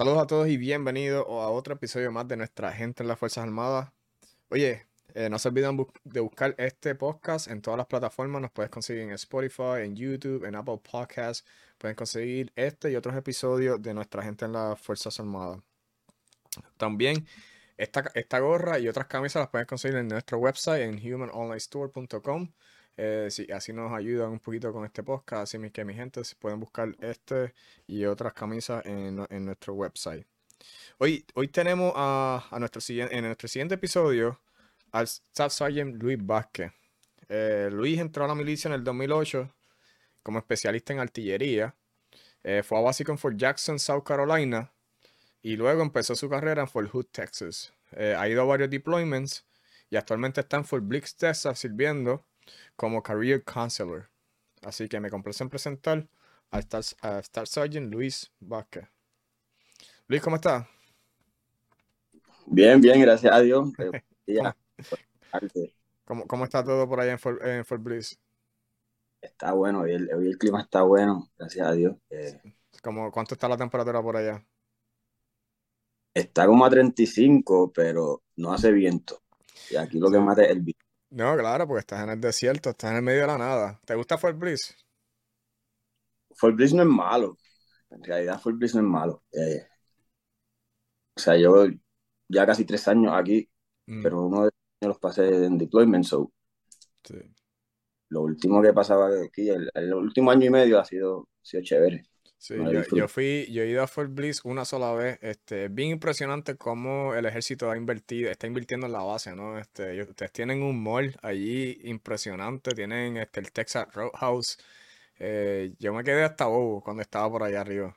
Saludos a todos y bienvenidos a otro episodio más de nuestra gente en las Fuerzas Armadas. Oye, eh, no se olviden de buscar este podcast en todas las plataformas. Nos puedes conseguir en Spotify, en YouTube, en Apple Podcasts. Pueden conseguir este y otros episodios de nuestra gente en las Fuerzas Armadas. También esta, esta gorra y otras camisas las pueden conseguir en nuestro website en humanonlinestore.com. Eh, así nos ayudan un poquito con este podcast. Así que mi gente si pueden buscar este y otras camisas en, nuestro website. Hoy, hoy tenemos a, nuestro siguiente, en nuestro siguiente episodio al Staff Sergeant Luis Vázquez. Eh, Luis entró a la milicia en el 2008 como especialista en artillería. Eh, fue a básico en Fort Jackson, South Carolina. Y luego empezó su carrera en Fort Hood, Texas. ha ido a varios deployments y actualmente está en Fort Bliss, Texas, sirviendo como Career Counselor. Así que me complace en presentar a Star, Sergeant Luis Vázquez. Luis, ¿cómo estás? Bien, bien, gracias a Dios. ¿Cómo, ¿Cómo, está todo por allá en Fort, Bliss? Está bueno, hoy el, clima está bueno, gracias a Dios. Eh, ¿Cuánto está la temperatura por allá? Está como a 35, pero no hace viento. Y aquí lo que mata es el viento. No, claro, porque estás en el desierto, estás en el medio de la nada. ¿Te gusta Fort Bliss? Fort Bliss no es malo. En realidad, Fort Bliss no es malo. Eh, o sea, yo ya casi tres años aquí, mm. pero uno de los años los pasé en deployment, so. Sí. Lo último que pasaba aquí, el, último año y medio ha sido, ha sido chévere. Sí, yo, fui, yo he ido a Fort Bliss una sola vez. Este, es bien impresionante cómo el ejército ha invertido, está invirtiendo en la base, ¿no? Este, ustedes tienen un mall allí impresionante, tienen este, el Texas Roadhouse. Eh, yo me quedé hasta bobo cuando estaba por allá arriba.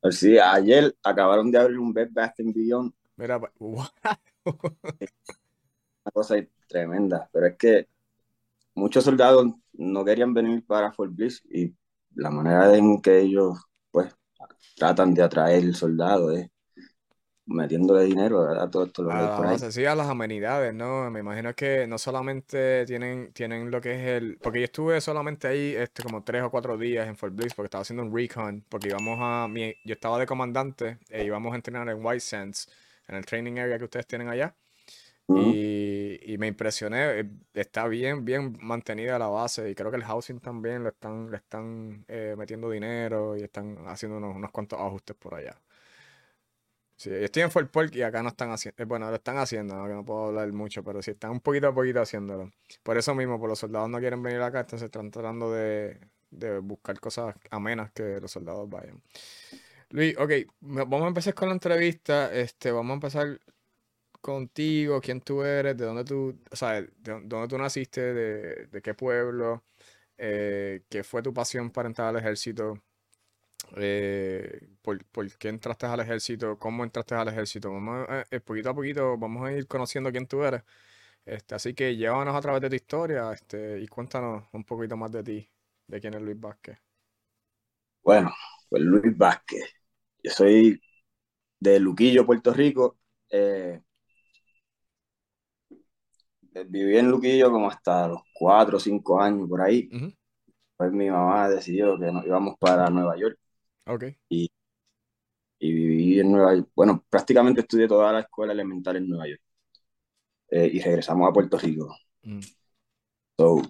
Pues sí, ayer acabaron de abrir un Bed Bath Beyond. Mira, wow. Una cosa tremenda, pero es que muchos soldados no querían venir para Fort Bliss y la manera en que ellos pues tratan de atraer el soldado es metiéndole dinero a todo esto lo que por ahí. Sí, a las amenidades, ¿no? Me imagino que no solamente tienen, tienen lo que es el... Porque yo estuve solamente ahí este, como tres o cuatro días en Fort Bliss porque estaba haciendo un recon, porque íbamos a... Mi, yo estaba de comandante e íbamos a entrenar en White Sands, en el training area que ustedes tienen allá. Y, me impresioné, eh, está bien, bien mantenida la base y creo que el housing también le están, le están eh, metiendo dinero y están haciendo unos, cuantos ajustes por allá. Sí, estoy en Fort Park y acá no están haciendo, eh, bueno, lo están haciendo, ¿no? que no puedo hablar mucho, pero sí están un poquito a poquito haciendo Por eso mismo, por los soldados no quieren venir acá, entonces están tratando de, de buscar cosas amenas que los soldados vayan. Luis, ok, vamos a empezar con la entrevista. Este, vamos a empezar contigo, quién tú eres, de dónde tú, o sea, de dónde tú naciste, de, qué pueblo, eh, qué fue tu pasión para entrar al ejército, eh, por, qué entraste al ejército, cómo entraste al ejército. Vamos a, eh, poquito a poquito vamos a ir conociendo quién tú eres. Este, así que llévanos a través de tu historia este, y cuéntanos un poquito más de ti, de quién es Luis Vázquez. Bueno, pues Luis Vázquez. Yo soy de Luquillo, Puerto Rico. Eh, viví en Luquillo como hasta los cuatro o cinco años por ahí. Pues mi mamá decidió que nos íbamos para Nueva York. Okay. Y, y viví en Nueva York. Bueno, prácticamente estudié toda la escuela elemental en Nueva York. Eh, y regresamos a Puerto Rico. Mm. So,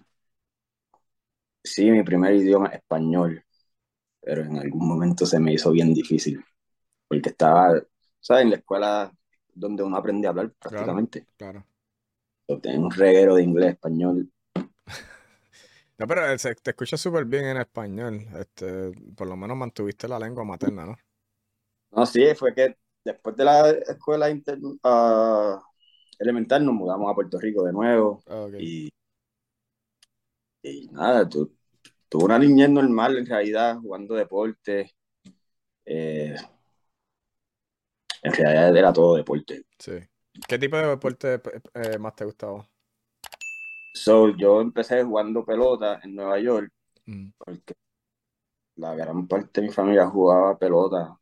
sí, mi primer idioma es español, pero en algún momento se me hizo bien difícil, porque estaba, ¿sabes? En la escuela donde uno aprende a hablar prácticamente. claro tengo un reguero de inglés, español. No, pero eh, te escucha súper bien en español. Este, por lo menos mantuviste la lengua materna, ¿no? No, sí, fue que después de la escuela uh, elemental nos mudamos a Puerto Rico de nuevo. Ah, y, y nada, tu, tuve una niñez normal en realidad, jugando deporte. Eh, en realidad era todo deporte. Sí. ¿Qué tipo de deporte eh, más te gustaba? So, yo empecé jugando pelota en Nueva York, mm. porque la gran parte de mi familia jugaba pelota, o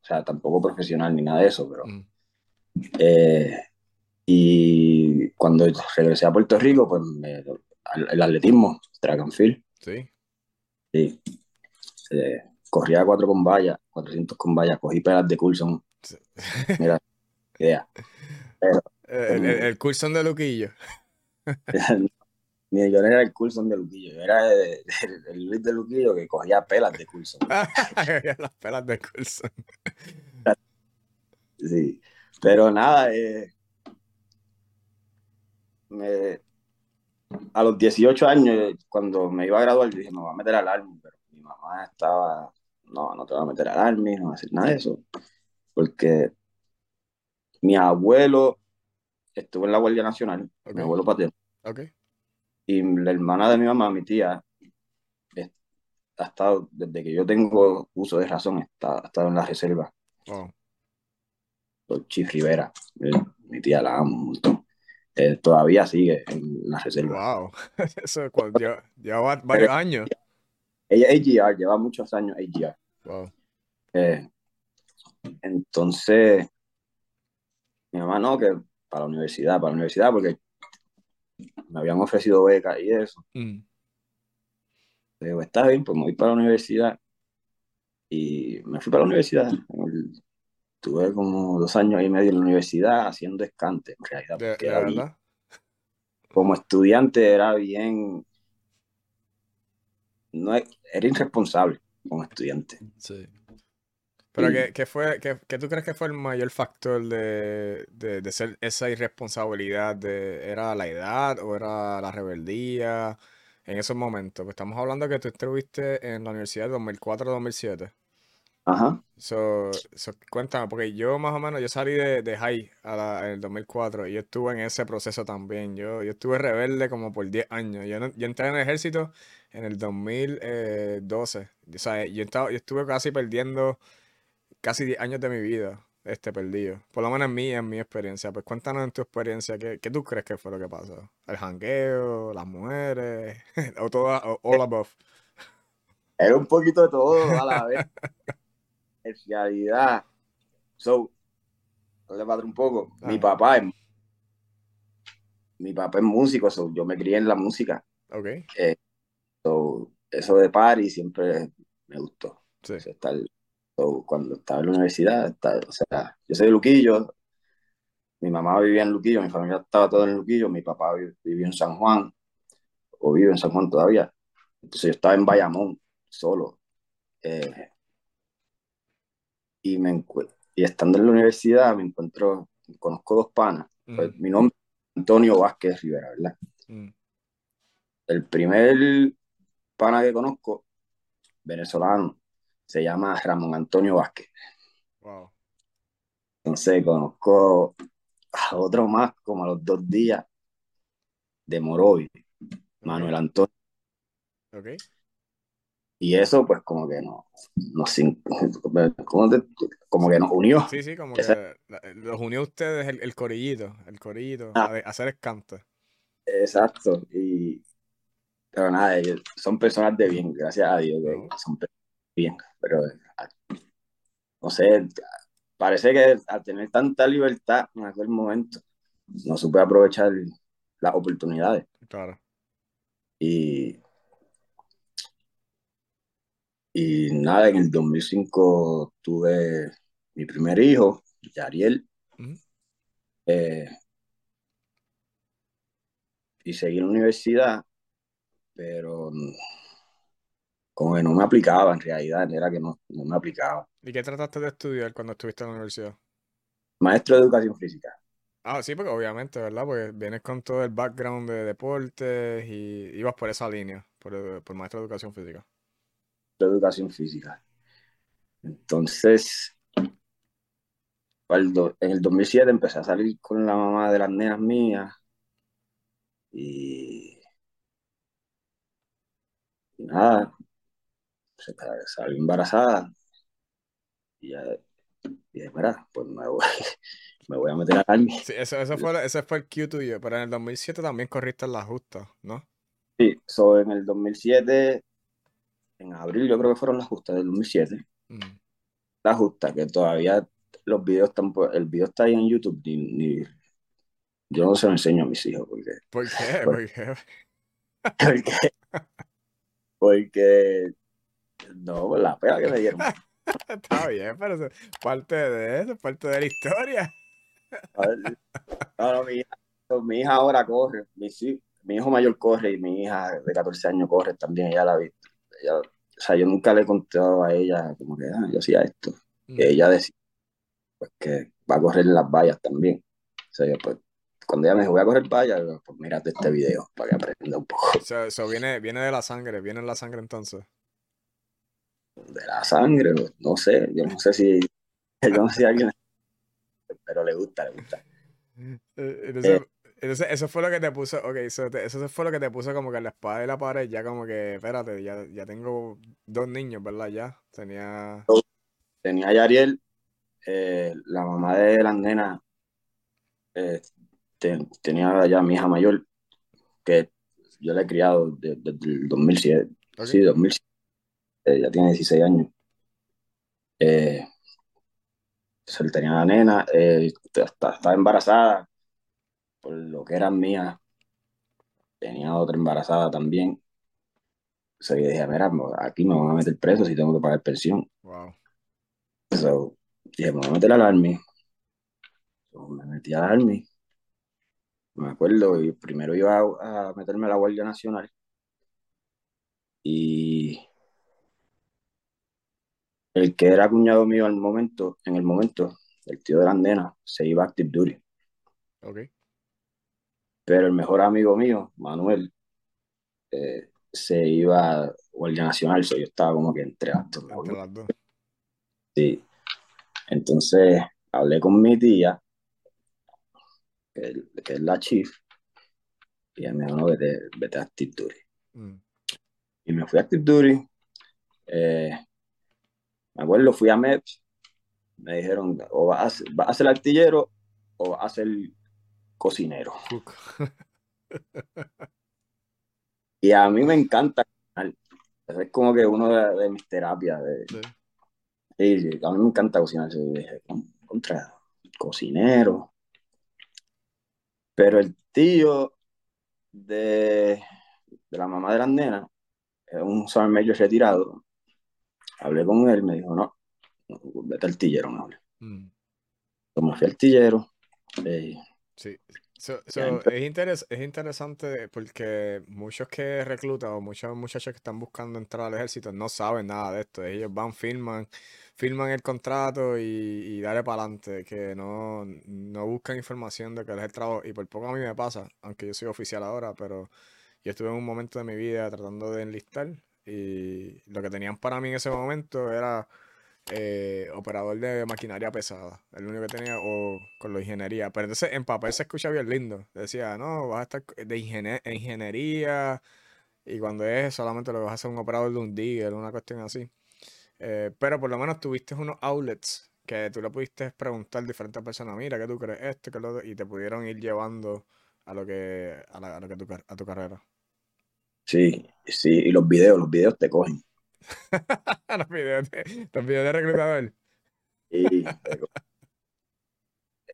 sea, tampoco profesional ni nada de eso, pero... Mm. Eh, y cuando regresé a Puerto Rico, pues el, atletismo, track and field. Sí. Sí. Eh, corría cuatro con vallas 400 con valla, cogí pelas de Coulson. Mira, idea. el, el, Coulson de Luquillo. Ni yo no era el Coulson de Luquillo, yo era el, Luis de Luquillo que cogía pelas de Coulson. Las pelas de Coulson. Sí, pero nada, eh, a los 18 años, cuando me iba a graduar, dije, me voy a meter al Army, pero mi mamá estaba, no, no te voy a meter al Army, no voy a hacer nada de eso, porque mi abuelo estuvo en la Guardia Nacional, mi abuelo paterno, okay. y la hermana de mi mamá, mi tía, ha estado, desde que yo tengo uso de razón, está, ha estado en la reserva. Oh. Chief Rivera, mi tía la amo un montón. Eh, todavía sigue en la reserva. Wow, eso cuando lleva, varios años. Ella es AGR, lleva muchos años AGR. Wow. Eh, entonces, mi mamá no, que para la universidad, para la universidad, porque me habían ofrecido becas y eso. Mm. Digo, está bien, pues me voy para la universidad. Y me fui para la universidad. Tuve como dos años y medio en la universidad haciendo escante, en realidad. verdad? como estudiante era bien. No, era irresponsable como estudiante. Sí. Pero, ¿qué, fue, qué, tú crees que fue el mayor factor de, de, ser esa irresponsabilidad? De, ¿Era la edad o era la rebeldía en esos momentos? Pues estamos hablando que tú estuviste en la universidad de 2004-2007. Ajá. So, cuéntame, porque yo más o menos, yo salí de, de high a en el 2004 y yo estuve en ese proceso también. Yo, yo estuve rebelde como por 10 años. Yo, yo entré en el ejército en el 2012. O sea, yo, estaba, yo estuve casi perdiendo casi 10 años de mi vida, este perdido. Por lo menos en mí, en mi experiencia. Pues cuéntanos en tu experiencia, ¿qué, qué tú crees que fue lo que pasó? ¿El jangueo, las mujeres, o todo, all above? Era un poquito de todo a la vez. en realidad, so, le un poco. Mi papá es mi papá es músico, so, yo me crié en la música. Ok. Eh, eso de party siempre me gustó. Sí. Cuando estaba en la universidad, o sea, yo soy de Luquillo, mi mamá vivía en Luquillo, mi familia estaba todo en Luquillo, mi papá vivía en San Juan, o vive en San Juan todavía. Entonces yo estaba en Bayamón, solo. Eh, y, me y estando en la universidad me encuentro, conozco dos panas. Pues, mm. mi nombre es Antonio Vázquez Rivera, ¿verdad? Mm. El primer pana que conozco, venezolano, se llama Ramón Antonio Vázquez. Wow. Entonces conozco a otro más como a los dos días de Morovi, Manuel Antonio. Okay. Y eso, pues, como que no, no como que nos unió. Sí, sí, como que los unió a ustedes el, el corillito, el corillito, ah. a hacer escanto. Exacto, y pero nada, son personas de bien, gracias a Dios, son bien, pero no sé, parece que al tener tanta libertad en aquel momento, no supe aprovechar las oportunidades. Claro. Y y nada, en el 2005 tuve mi primer hijo, Yariel. Eh, y seguí en la universidad, pero como que no me aplicaba en realidad, era que no, no me aplicaba. ¿Y qué trataste de estudiar cuando estuviste en la universidad? Maestro de educación física. Ah, sí, porque obviamente, ¿verdad? Porque vienes con todo el background de deportes y ibas por esa línea, por, por maestro de educación física de educación física. Entonces, en el 2007 empecé a salir con la mamá de las nenas mías y, nada, se salió embarazada y ya dije, mira, pues me voy, me voy a meter a Sí, eso, eso fue, ese fue el Q tuyo, pero en el 2007 también corriste la justa, ¿no? Sí, so, en el 2007 en abril, yo creo que fueron las justas del 2007. Mm. La justa, que todavía los videos están, el video está ahí en YouTube, ni, yo no se lo enseño a mis hijos. Porque, ¿Por qué? ¿Por, qué? Porque, porque no, la pena que me dieron. Está bien, pero es parte de eso, parte de la historia. No, no, mi, hija, mi hija ahora corre, mi, mi hijo mayor corre y mi hija de 14 años corre también, ella la visto. o sea, yo nunca le he contado a ella como que ah, yo hacía esto. Mm. ella decía pues, que va a correr en las vallas también. O sea, yo, pues, cuando ella me dijo, voy a correr vallas, pues mírate este video para que aprenda un poco. Sea, eso viene, viene de la sangre, viene en la sangre entonces. De la sangre, no sé, yo no sé si, yo no sé si alguien, pero le gusta, le gusta. Eh, entonces, eh, eso fue lo que te puso, ok, eso, eso, fue lo que te puso como que la espada y la pared, ya como que, espérate, ya, ya tengo dos niños, ¿verdad? Ya tenía... Tenía a Yariel, eh, la mamá de las nenas, eh, tenía ya mi hija mayor, que yo la he criado desde, el 2007. Sí, 2007. Ella tiene 16 años. Eh, tenía la nena, eh, estaba embarazada, por lo que era mía. Tenía otra embarazada también. O sea, yo dije, mira, aquí me van a meter preso si tengo que pagar pensión. Wow. So, dije, me voy a meter al Army. me metí al Army me acuerdo, y primero iba a, meterme a la Guardia Nacional y el que era cuñado mío al momento, en el momento, el tío de la nena, se iba a Active Duty. Okay. Pero el mejor amigo mío, Manuel, eh, se iba a Guardia Nacional, so yo estaba como que entre actos. Sí. Entonces hablé con mi tía que, es la chief, y ella me dijo, no, vete, vete a Active Duty. Mm. Y me fui a Active Duty. Eh, me acuerdo, fui a MEPS, me dijeron, o vas a, a ser artillero o vas a ser cocinero. y a mí me encanta es como que uno de, mis terapias. De, sí. a mí me encanta cocinar. dije, contra cocinero. Pero el tío de, la mamá de las nenas, un Major retirado, hablé con él, me dijo, no, vete al tillero, no hable. Mm. me fui al tillero. Eh, sí. es, es interesante porque muchos que reclutan o muchos muchachos que están buscando entrar al ejército no saben nada de esto. Ellos van, firman, firman el contrato y, y dale para adelante, que no, no buscan información de que es el trabajo. Y por poco a mí me pasa, aunque yo soy oficial ahora, pero yo estuve en un momento de mi vida tratando de enlistar y lo que tenían para mí en ese momento era eh, operador de maquinaria pesada, el único que tenía, o con la ingeniería. Pero entonces en papel se escucha bien lindo. Decía, no, vas a estar de ingeniería y cuando es solamente lo que vas a hacer un operador de un digger, una cuestión así. Eh, pero por lo menos tuviste unos outlets que tú le pudiste preguntar a diferentes personas, mira, ¿qué tú crees esto? que lo Y te pudieron ir llevando a lo que, a, lo tu, a tu carrera. Sí, sí, y los videos, los videos te cogen. los, videos de, los videos de reclutador. Y,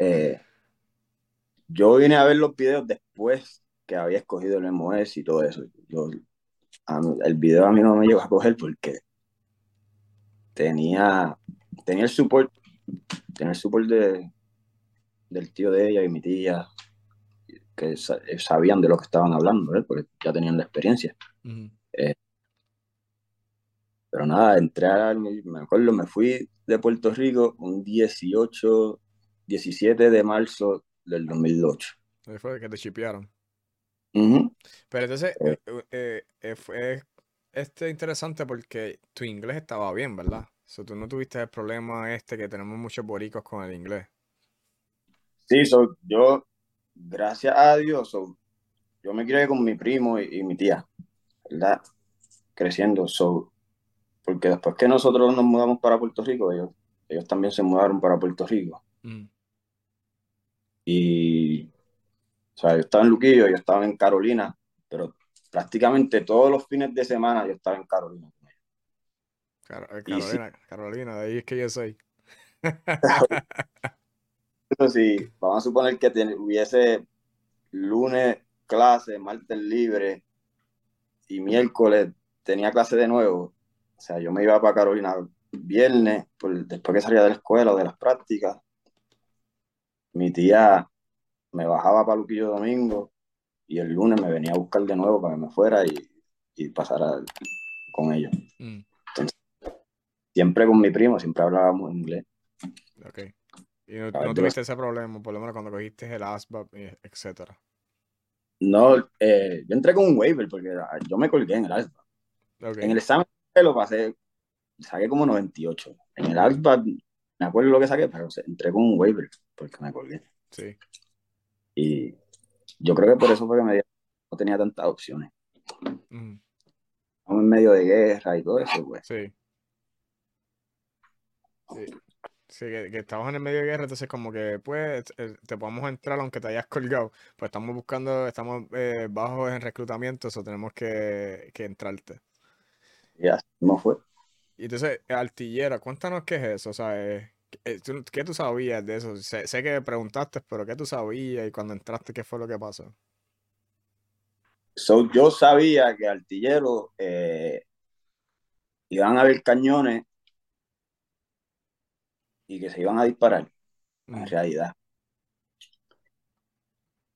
eh, yo vine a ver los videos después que había escogido el MOS y todo eso. el video a mí no me llegó a coger porque tenía, tenía el support, tenía el support de, del tío de ella y mi tía, que eh, sabían de lo que estaban hablando, ¿eh? porque ya tenían la experiencia. Eh, pero nada, entré a, me acuerdo, me fui de Puerto Rico un 18, 17 de marzo del 2008. Ahí fue que te chipearon. Pero entonces, fue, este interesante porque tu inglés estaba bien, ¿verdad? So, tú no tuviste el problema este que tenemos muchos boricos con el inglés. Sí, so, yo, gracias a Dios, yo me crié con mi primo y, mi tía, ¿verdad? Creciendo, so, porque después que nosotros nos mudamos para Puerto Rico, ellos, ellos también se mudaron para Puerto Rico. Mm. Y, o sea, yo estaba en Luquillo, yo estaba en Carolina, pero prácticamente todos los fines de semana yo estaba en Carolina. Carolina, Carolina, de ahí es que yo soy. Sí, vamos a suponer que hubiese lunes clase, martes libre y miércoles tenía clase de nuevo. O sea, yo me iba para Carolina viernes, después que salía de la escuela o de las prácticas, mi tía me bajaba para Luquillo Domingo y el lunes me venía a buscar de nuevo para que me fuera y, y pasara con ellos. Mm. Entonces, siempre con mi primo, siempre hablábamos inglés. Ok. Y no, tuviste ese problema, por lo menos cuando cogiste el ASVAB, etcétera. No, eh, yo entré con un waiver porque yo me colgué en el ASVAB. En el examen lo pasé, saqué como 98. En el ASVAB, me acuerdo lo que saqué, pero entré con un waiver porque me colgué. Sí. Y yo creo que por eso fue que me dio, no tenía tantas opciones. Mm. Estamos en medio de guerra y todo eso, pues. Sí. Sí. Que, estamos en el medio de guerra, entonces como que pues eh, te podemos entrar aunque te hayas colgado. Pues estamos buscando, estamos eh, bajos en reclutamiento, eso tenemos que, que entrarte. Ya, no fue. Y entonces, artillera, cuéntanos qué es eso, o sea, eh, ¿qué tú sabías de eso? Sé, sé, que preguntaste, pero ¿qué tú sabías y cuando entraste, qué fue lo que pasó? So, yo sabía que artillero eh, iban a haber cañones y que se iban a disparar, en mm. realidad.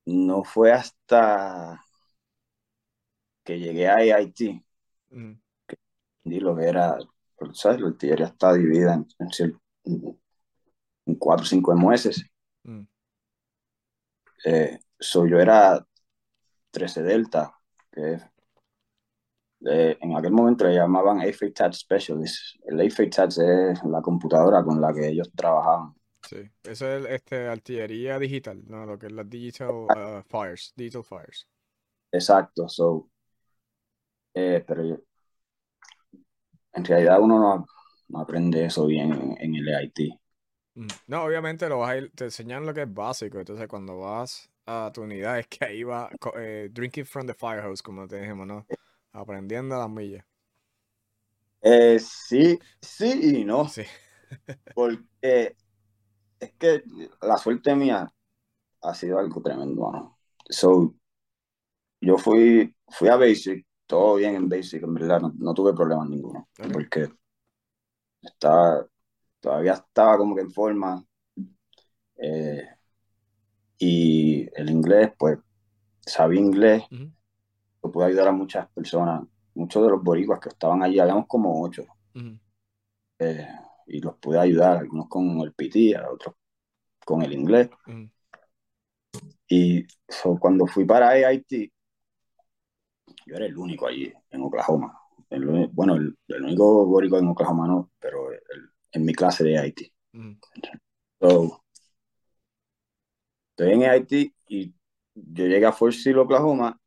No fue hasta que llegué a Haití mm. que entendí lo que era, ¿sabes? La artillería está dividida en, en, cuatro o cinco meses. Mm. Eh, yo era 13 Delta, que en aquel momento le llamaban AFA Touch Specialist. El AFA Touch es la computadora con la que ellos trabajaban. Sí, eso es este, artillería digital, ¿no? Lo que es la Digital uh, Fires, Digital Fires. Exacto, so, eh, pero en realidad uno no, aprende eso bien en, el AIT. Mm, no, obviamente lo vas a ir, te enseñan lo que es básico, entonces cuando vas a tu unidad es que ahí va eh, drinking from the firehouse, como te dijimos, ¿no? Aprendiendo a las millas. Eh, sí, sí y no. Sí. porque es que la suerte mía ha sido algo tremendo, ¿no? So, yo fui, fui a Basic, todo bien en Basic, en verdad, no, tuve problemas ninguno. Porque estaba, todavía estaba como que en forma. Eh, y el inglés, pues, sabía inglés, uh pude ayudar a muchas personas, muchos de los boricuas que estaban allí, habíamos como ocho, eh, y los pude ayudar, algunos con el PT, otros con el inglés. Y cuando fui para AIT, yo era el único allí en Oklahoma. bueno, el, único boricua en Oklahoma no, pero en mi clase de AIT. Estoy en Haití y yo llegué a Fort Sill, Oklahoma,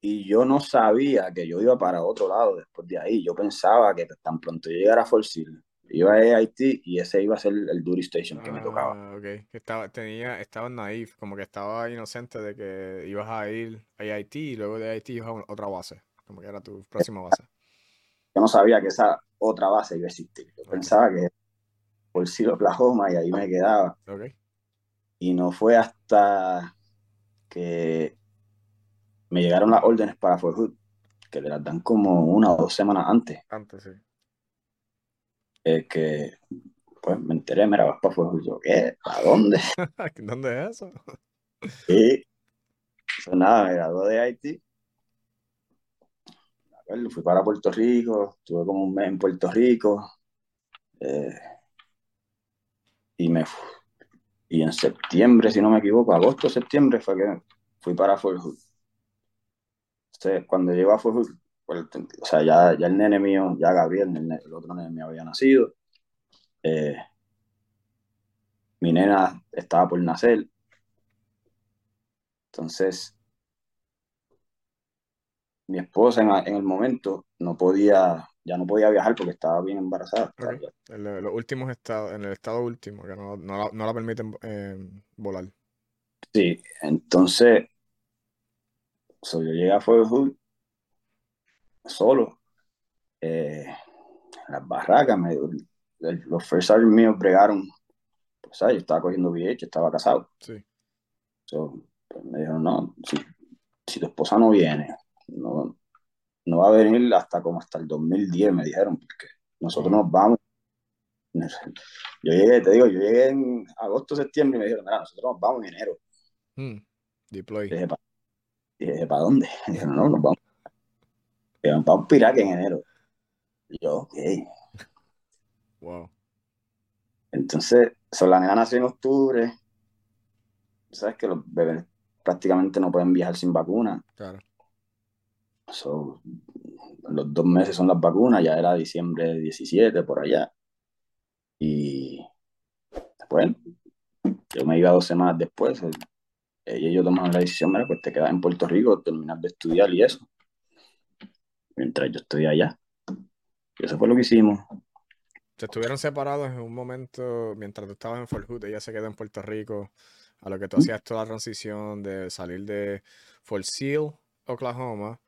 y yo no sabía que yo iba para otro lado después de ahí. Yo pensaba que tan pronto llegara a Fort Sill, iba a Haití y ese iba a ser el duty station que me tocaba. Ah, ok, estaba, tenía, estaba naif, como que estaba inocente de que ibas a ir a Haití y luego de Haití ibas a otra base, como que era tu próxima base. Yo no sabía que esa otra base iba a existir. Yo pensaba que Fort Sill, Oklahoma y ahí me quedaba. Okay. Y no fue hasta que me llegaron las órdenes para Fort Hood, que le las dan como una o dos semanas antes. Antes, sí. que pues me enteré, me vas para Fort Hood. Yo, ¿qué? ¿A dónde? ¿Dónde es eso? Y pues nada, me gradué de Haití. Fui para Puerto Rico, estuve como un mes en Puerto Rico. Eh, y me fui y en septiembre, si no me equivoco, agosto, septiembre, fue que fui para Fort Hood. Entonces, cuando llego a Hood, pues, o sea, ya, ya el nene mío, ya Gabriel, el, otro nene mío había nacido. Eh, mi nena estaba por nacer. Entonces, mi esposa en, el momento no podía, ya no podía viajar porque estaba bien embarazada. En los últimos estados, en el estado último, que no, la, permiten eh, volar. Sí, entonces yo llegué a Fuego Hood solo. Eh, las barracas, los first sergeants míos bregaron. Pues, yo estaba cogiendo VH, estaba casado. Sí. pues, me dijeron, no, si, si tu esposa no viene, no, no va a venir hasta como hasta el 2010, me dijeron, porque nosotros nos vamos Yo llegué, te digo, yo llegué en agosto, septiembre y me dijeron, mira, nosotros nos vamos en enero. Hmm, deploy. Y dije, ¿para dónde? Y dijeron, no, nos vamos. Y vamos para un piraque en enero. Y yo, ok. Wow. Entonces, la nena nació en octubre. Sabes que los bebés prácticamente no pueden viajar sin vacuna. Claro. los dos meses son las vacunas, ya era diciembre 17 por allá. Y después, yo me iba dos semanas después. Ella y yo tomamos la decisión, mira, pues te quedas en Puerto Rico, terminar de estudiar y eso. Mientras yo estudié allá. Y eso fue lo que hicimos. Se estuvieron separados en un momento mientras tú estabas en Fort Hood, ella se quedó en Puerto Rico, a lo que tú hacías toda la transición de salir de Fort Seal, Oklahoma,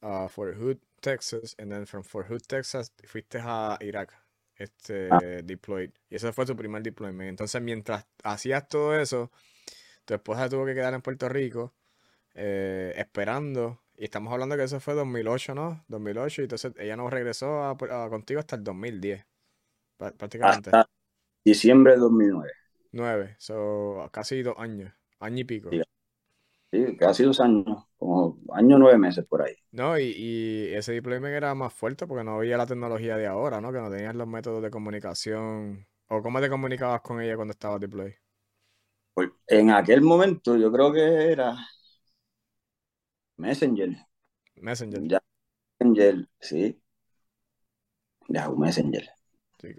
a Fort Hood, Texas, y then from Fort Hood, Texas, fuiste a Irak, este, ah. deployed. Y ese fue tu primer deployment. Entonces, mientras hacías todo eso, tu esposa tuvo que quedar en Puerto Rico, eh, esperando. Y estamos hablando que eso fue 2008, ¿no? 2008, y entonces ella no regresó a, contigo hasta el 2010 prácticamente. Hasta diciembre de 2009. Nueve, so, casi dos años, año y pico. Sí, casi dos años, como año nueve meses por ahí. No, y, ese deployment era más fuerte porque no había la tecnología de ahora, ¿no? Que no tenías los métodos de comunicación. ¿O cómo te comunicabas con ella cuando estabas deploy? Pues, en aquel momento yo creo que era Messenger. Messenger. Ya, Messenger, sí. Yahoo Messenger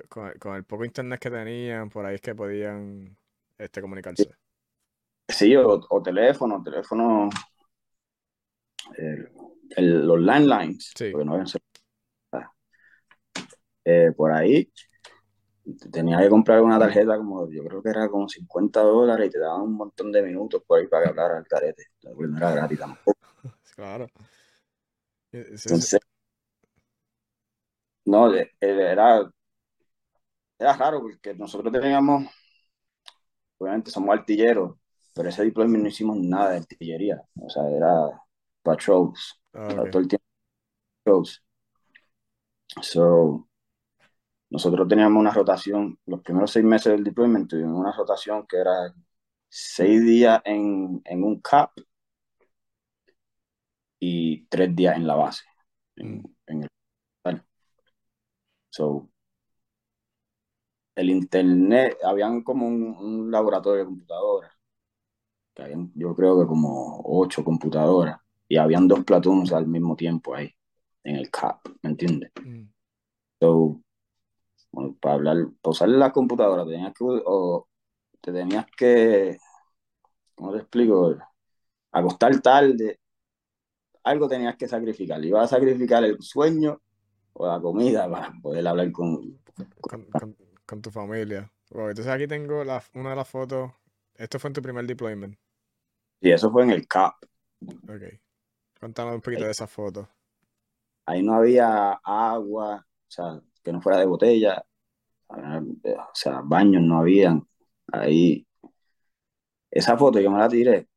con, el, poco internet que tenían, por ahí es que podían este, comunicarse. Sí, o, teléfono, teléfono, los landlines, sí. eh, por ahí tenía que comprar una tarjeta como, yo creo que era como 50 dólares y te daban un montón de minutos por ahí para que hablara al carete. No era gratis tampoco. claro. Entonces, no, era era raro porque nosotros teníamos, obviamente somos artilleros, pero ese deployment no hicimos nada de artillería, o sea, era patrols, ah, todo el tiempo patrols. So, nosotros teníamos una rotación, los primeros seis meses del deployment tuvimos una rotación que era seis días en, en un CAP y tres días en la base, en, mm. en el So, el internet, habían como un, laboratorio de computadoras, que habían, yo creo que como ocho computadoras, y habían dos platoons al mismo tiempo ahí, en el CAP, ¿me entiendes? Mm. So, para hablar, para usar la computadora tenías que, o te tenías que, ¿cómo te explico? Acostar tarde, algo tenías que sacrificar. Ibas a sacrificar el sueño o la comida para poder hablar con, con tu familia. entonces aquí tengo la, una de las fotos. Esto fue en tu primer deployment. Y eso fue en el CAP. Ok. Cuéntanos un poquito de esa foto. Ahí no había agua, o sea, que no fuera de botella. O sea, baños no habían. Ahí. Esa foto yo me la tiré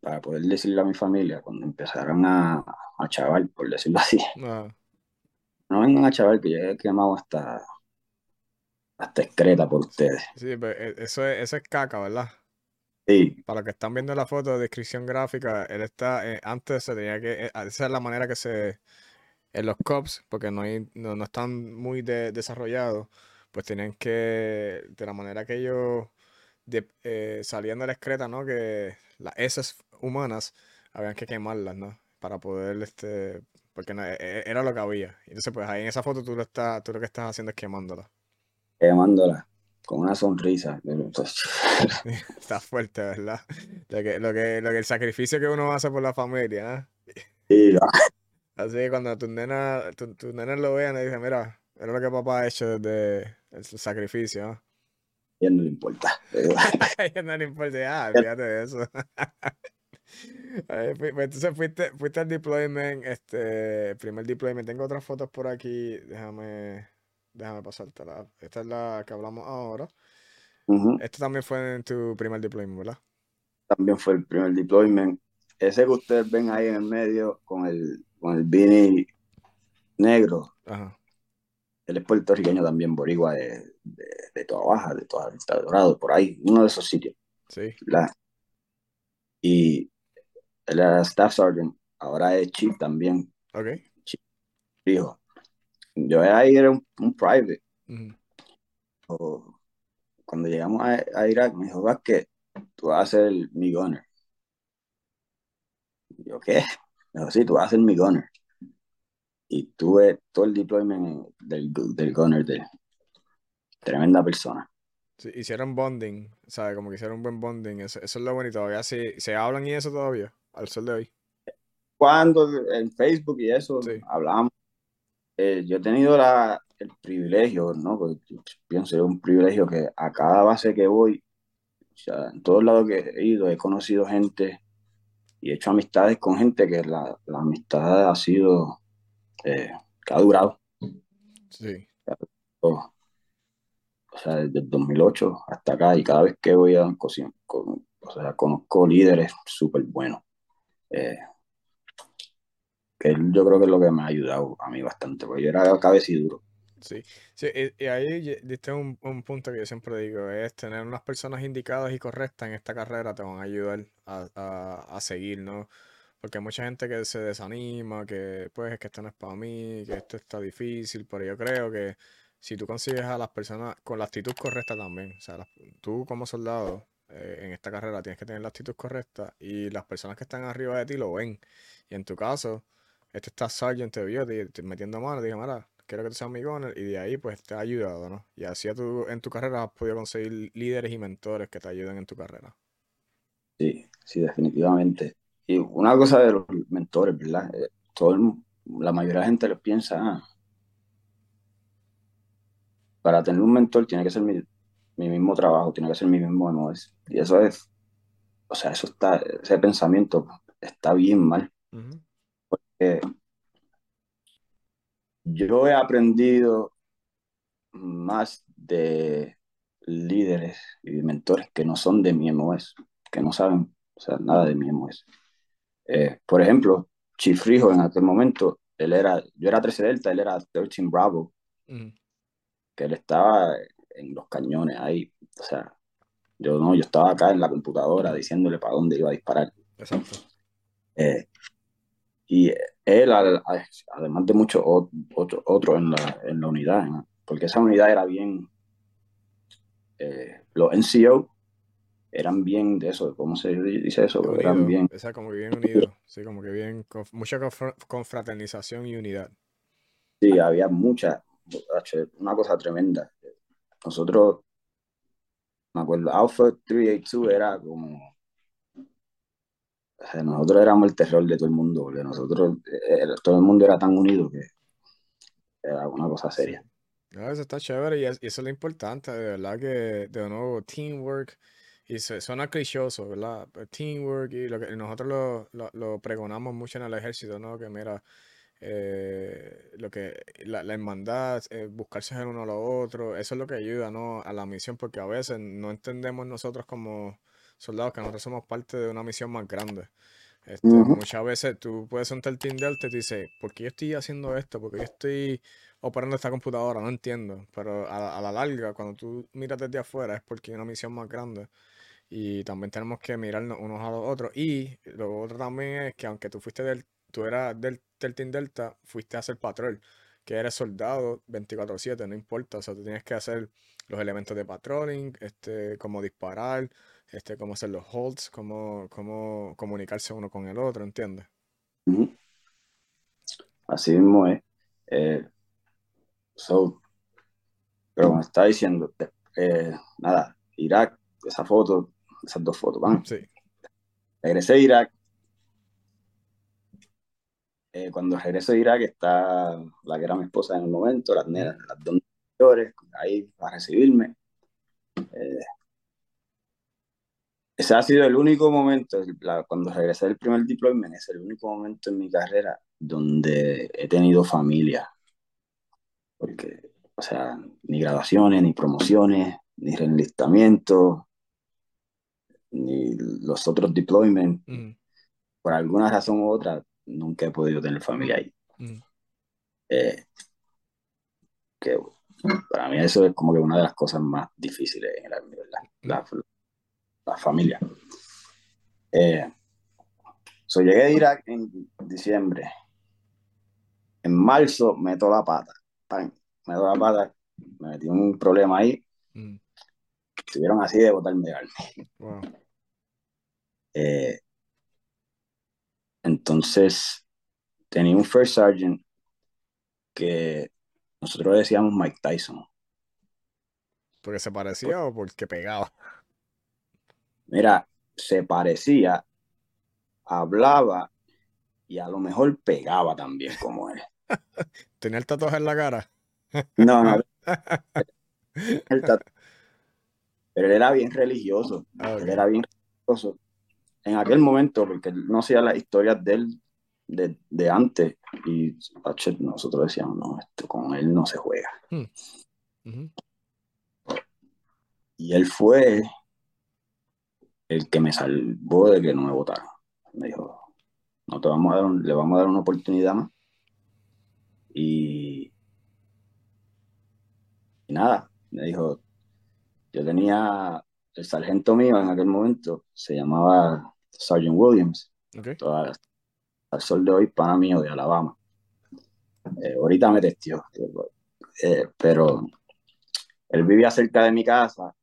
para poder decirle a mi familia cuando empezaron a, a chaval, por decirlo así. Ah. No vengan a chaval que ya he quemado hasta hasta excreta por ustedes. Sí, pero e, eso es, eso es caca, ¿verdad? Sí. Para los que están viendo la foto de descripción gráfica, él está, eh, antes se tenía que, eh, esa es la manera que se, en los cops, porque no, hay, no, están muy desarrollados, pues tenían que, de la manera que ellos de, eh, salían de la excreta, ¿no? Que las heces humanas habían que quemarlas, ¿no? Para poder, este, porque e, e, era lo que había. Entonces, pues ahí en esa foto tú lo, estás, tú lo que estás haciendo es quemándola quemándola con una sonrisa. Está fuerte, ¿verdad? Lo que, lo, que, lo que el sacrificio que uno hace por la familia, ¿eh? Así que cuando tus nenas tu, tu lo vean y dicen, mira, era lo que papá ha hecho desde el sacrificio. A él no le importa. a él no le importa, ah, fíjate de eso. Pues, entonces fuiste, fuiste al deployment, este, primer deployment. Tengo otras fotos por aquí, déjame Déjame pasártela. Esta es la que hablamos ahora. Este también fue en tu primer deployment, ¿verdad? También fue el primer deployment. Ese que ustedes ven ahí en el medio con el, con el beanie negro. Ajá. Él es puertorriqueño también, boricua de, de, de Toda Baja, de Toda Vista de Dorado, por ahí, uno de esos sitios. Sí. Y él era staff sergeant, ahora es chief también. Ok. Chief, dijo, yo ahí era un, private. cuando llegamos a, Irak, me dijo, vas que tú vas a ser mi gunner. Yo, ¿qué? Dijo, sí, tú vas a ser mi gunner. Y tuve todo el deployment del, del gunner de tremenda persona. Sí, hicieron bonding, ¿sabes? Como que hicieron un buen bonding. Eso, es lo bonito. Todavía sí, se hablan y eso todavía, al sol de hoy. Cuando en Facebook y eso hablamos. Eh, yo he tenido la, el privilegio, ¿no? Porque pienso es un privilegio que a cada base que voy, o sea, en todos lados que he ido, he conocido gente y he hecho amistades con gente que la, la amistad ha sido, eh, que ha durado. Sí o sea, desde el 2008 hasta acá, y cada vez que voy a cocina, con, o sea, conozco líderes súper buenos. Eh, que yo creo que es lo que me ha ayudado a mí bastante, porque yo era duro. Sí, sí y, ahí diste un, un, punto que yo siempre digo, es tener unas personas indicadas y correctas en esta carrera te van a ayudar a, a, a seguir, ¿no? Porque hay mucha gente que se desanima, que pues es que esto no es para mí, que esto está difícil, pero yo creo que si tú consigues a las personas con la actitud correcta también, o sea, tú como soldado eh, en esta carrera tienes que tener la actitud correcta y las personas que están arriba de ti lo ven. Y en tu caso, este está Sargent te vio te, metiendo mano, dije, mira, quiero que tú seas mi gunner, y de ahí pues te ha ayudado, ¿no? Y así tú, en tu carrera has podido conseguir líderes y mentores que te ayuden en tu carrera. Sí, sí, definitivamente. Y una cosa de los mentores, ¿verdad? Eh, todo la mayoría de la gente les piensa, ah, para tener un mentor tiene que ser mi, mismo trabajo, tiene que ser mi mismo MOS. Y eso es, o sea, eso está, ese pensamiento está bien mal. Porque yo he aprendido más de líderes y mentores que no son de mi MOS, que no saben o sea, nada de mi MOS. Eh, por ejemplo, Chifrijo en aquel momento, él era, yo era 13 Delta, él era 13 Bravo que él estaba en los cañones ahí. O sea, yo no, yo estaba acá en la computadora diciéndole para dónde iba a disparar. Exacto. Eh, y él, además de muchos otros en la, en la unidad, porque esa unidad era bien, eh, los NCO eran bien de eso, ¿cómo se dice eso? eran bien. O sea, como que bien unidos, sí, como que bien, con, mucha confraternización y unidad. Sí, había mucha, una cosa tremenda. Nosotros, me acuerdo, Alpha 382 era como. Nosotros éramos el terror de todo el mundo, porque nosotros, eh, todo el mundo era tan unido que era una cosa seria. eso está chévere y, eso es lo importante, de verdad que de nuevo teamwork y suena clichoso, ¿verdad? Teamwork y lo que nosotros lo, lo, lo, pregonamos mucho en el ejército, ¿no? Que mira, eh, lo que la, hermandad, eh, buscarse el uno a lo otro, eso es lo que ayuda ¿no? a la misión, porque a veces no entendemos nosotros como soldados que nosotros somos parte de una misión más grande. Este, muchas veces tú puedes sentar el team Delta y te dice, ¿por qué yo estoy haciendo esto? ¿Por qué yo estoy operando esta computadora? No entiendo. Pero a, a la larga, cuando tú miras desde afuera, es porque hay una misión más grande y también tenemos que mirarnos unos a los otros. Y lo otro también es que aunque tú fuiste del tú eras del, Team Delta, fuiste a hacer patrol, que eres soldado 24/7, no importa, o sea, tú tienes que hacer los elementos de patrolling, este, cómo disparar, este, cómo hacer los holds, cómo, cómo comunicarse uno con el otro, ¿entiendes? Así mismo es. Eh, pero como está diciendo, eh, nada, Irak, esa foto, esas dos fotos, van. Sí. Regresé a Irak, eh, cuando regreso de Irak está la que era mi esposa en el momento, las, nenas, las dos mayores, ahí para recibirme. Eh, ese ha sido el único momento, cuando regresé del primer deployment, es el único momento en mi carrera donde he tenido familia. Porque, o sea, ni graduaciones, ni promociones, ni reenlistamiento, ni los otros deployments, por alguna razón u otra, nunca he podido tener familia ahí. Mm. Eh, que Para mí eso es como que una de las cosas más difíciles en la, la, la familia. Eh, so llegué a Irak en diciembre. En marzo meto la pata. meto la pata. Me metí un problema ahí. Mm. Estuvieron así de botarme de wow. eh, entonces, tenía un first sergeant que nosotros decíamos Mike Tyson. ¿Porque se parecía o porque pegaba? Mira, se parecía, hablaba y a lo mejor pegaba también como él. ¿Tenía el tatuaje en la cara? No, no. Pero él era bien religioso. Ah, él era bien religioso en aquel momento, porque no hacía las historias de él de, antes, y nosotros decíamos, no, esto con él no se juega. Hmm. Y él fue el que me salvó de que no me votaron. Me dijo, no te vamos a dar, le vamos a dar una oportunidad más. Y, y nada, me dijo, yo tenía el sargento mío en aquel momento, se llamaba Sergeant Williams. al sol de hoy, para mío de Alabama. Eh, ahorita me testió, eh, pero él vivía cerca de mi casa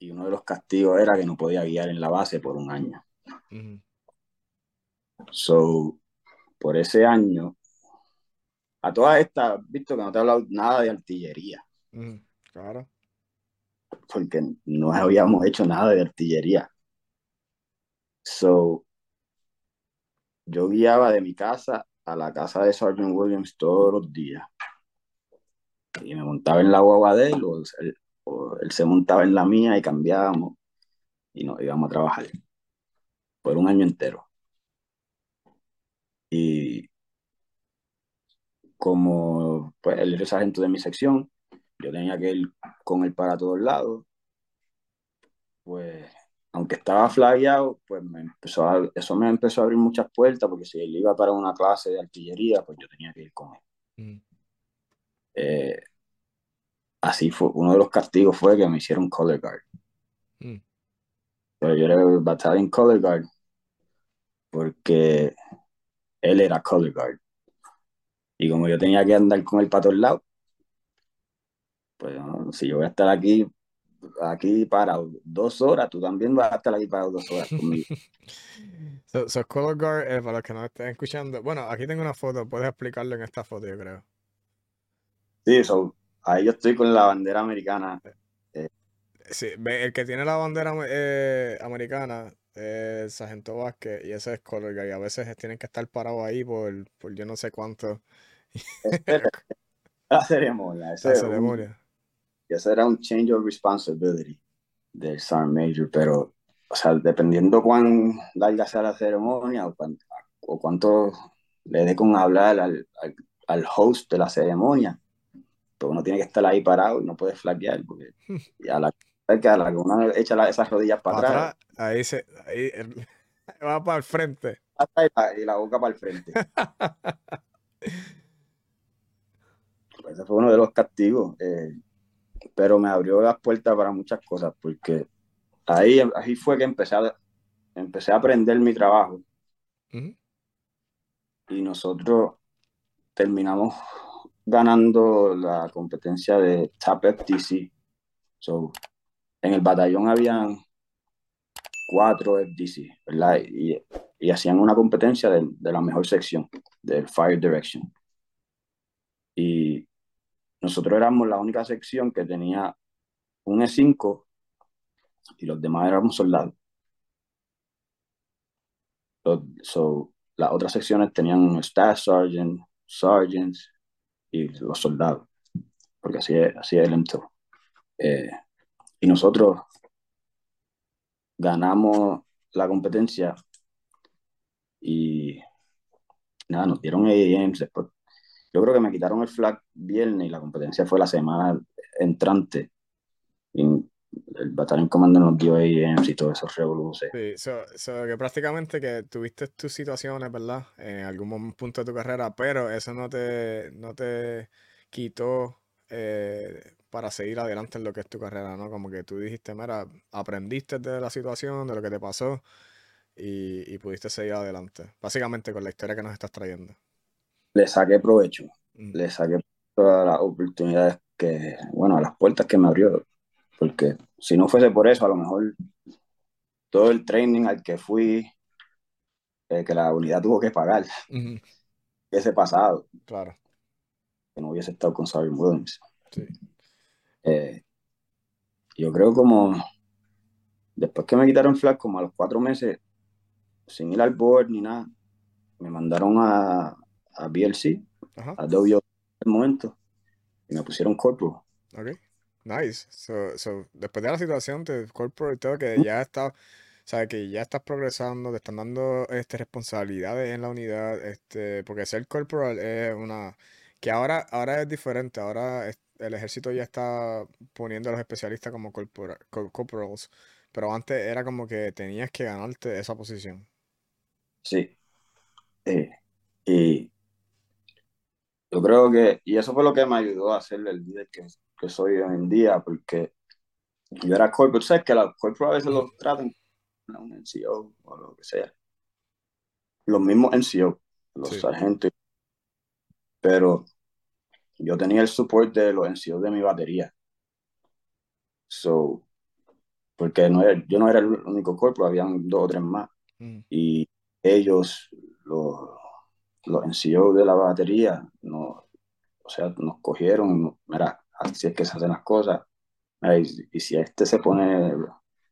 y uno de los castigos era que no podía guiar en la base por un año. So, por ese año, a todas estas, visto que no te he hablado nada de artillería. Claro. Porque no habíamos hecho nada de artillería. So, yo guiaba de mi casa a la casa de Sergeant Williams todos los días. Y me montaba en la guagua de él, o él, se montaba en la mía y cambiábamos y nos íbamos a trabajar por un año entero. Y como pues, él era sargento de mi sección, yo tenía que ir con él para todos lados, pues aunque estaba flagueado, pues me empezó eso me empezó a abrir muchas puertas, porque si él iba para una clase de artillería, pues yo tenía que ir con él. Mm. Eh, así fue, uno de los castigos fue que me hicieron color guard. Mm. Pero yo era battalion color guard porque él era color guard. Y como yo tenía que andar con él para todos lados, pues si yo voy a estar aquí aquí para dos horas, tú también vas a estar aquí para dos horas conmigo. so, Color Guard, eh, para los que no estén escuchando, bueno, aquí tengo una foto, puedes explicarlo en esta foto, yo creo. Sí, so, ahí yo estoy con la bandera americana. Eh. Sí, el que tiene la bandera eh, americana es Sargento Vázquez y ese es Color Guard, y a veces tienen que estar parados ahí por, por yo no sé cuánto. la ceremonia. La ceremonia y eso era un change of responsibility del Sergeant Major, pero, o sea, dependiendo cuán larga sea la ceremonia o, o cuánto le dé con hablar al, al, host de la ceremonia, pues uno tiene que estar ahí parado y no puede flaquear, porque a la, que a la que uno echa esas rodillas para, atrás, ahí se ahí, va para el frente. Y la, boca para el frente. Pues ese fue uno de los castigos. Eh, pero me abrió las puertas para muchas cosas, porque ahí, ahí fue que empecé a, empecé a aprender mi trabajo. Y nosotros terminamos ganando la competencia de TAP FTC. So, en el batallón habían cuatro FDC, ¿verdad? Y, y hacían una competencia de, de, la mejor sección, del Fire Direction. Y nosotros éramos la única sección que tenía un E5 y los demás éramos soldados. So, las otras secciones tenían un staff sergeant, sergeants y los soldados, porque así es, así es el MTO. Eh, y nosotros ganamos la competencia y nada, nos dieron AAMs después yo creo que me quitaron el flag viernes y la competencia fue la semana entrante. El Batallón Comando nos dio AMs y todo eso revoluciones. Sí, so, que prácticamente que tuviste tus situaciones, ¿verdad? En algún punto de tu carrera, pero eso no te, no te quitó eh, para seguir adelante en lo que es tu carrera, ¿no? Como que tú dijiste, mira, aprendiste de la situación, de lo que te pasó y, pudiste seguir adelante. Básicamente con la historia que nos estás trayendo. Le saqué provecho, mm. le saqué todas las oportunidades que, bueno, a las puertas que me abrió, porque si no fuese por eso, a lo mejor todo el training al que fui, eh, que la unidad tuvo que pagar, ese pasado. Claro. Que no hubiese estado con Xavier Williams. Sí. Eh, yo creo como después que me quitaron flash, como a los cuatro meses, sin ir al board ni nada, me mandaron a, a BLC, a W en el momento, y me pusieron corporal. Ok, nice. So, después de la situación de corporal y todo, que ya está, sabes que ya estás progresando, te están dando este, responsabilidades en la unidad, este, porque ser corporal es una, que ahora, ahora es diferente, ahora el ejército ya está poniendo a los especialistas como corporals, pero antes era como que tenías que ganarte esa posición. Sí. Eh, y yo creo que, y eso fue lo que me ayudó a ser el líder que, que soy hoy en día, porque yo era corporal, sabes que los corporals a veces los tratan como un NCO o lo que sea. Los mismos NCO, los sargentos. Pero yo tenía el support de los NCO de mi batería. So, porque no era, yo no era el único cuerpo, habían dos o tres más. Mm. Y ellos, los, los NCO de la batería, no, o sea, nos cogieron, mira, así es que se hacen las cosas. y, si este se pone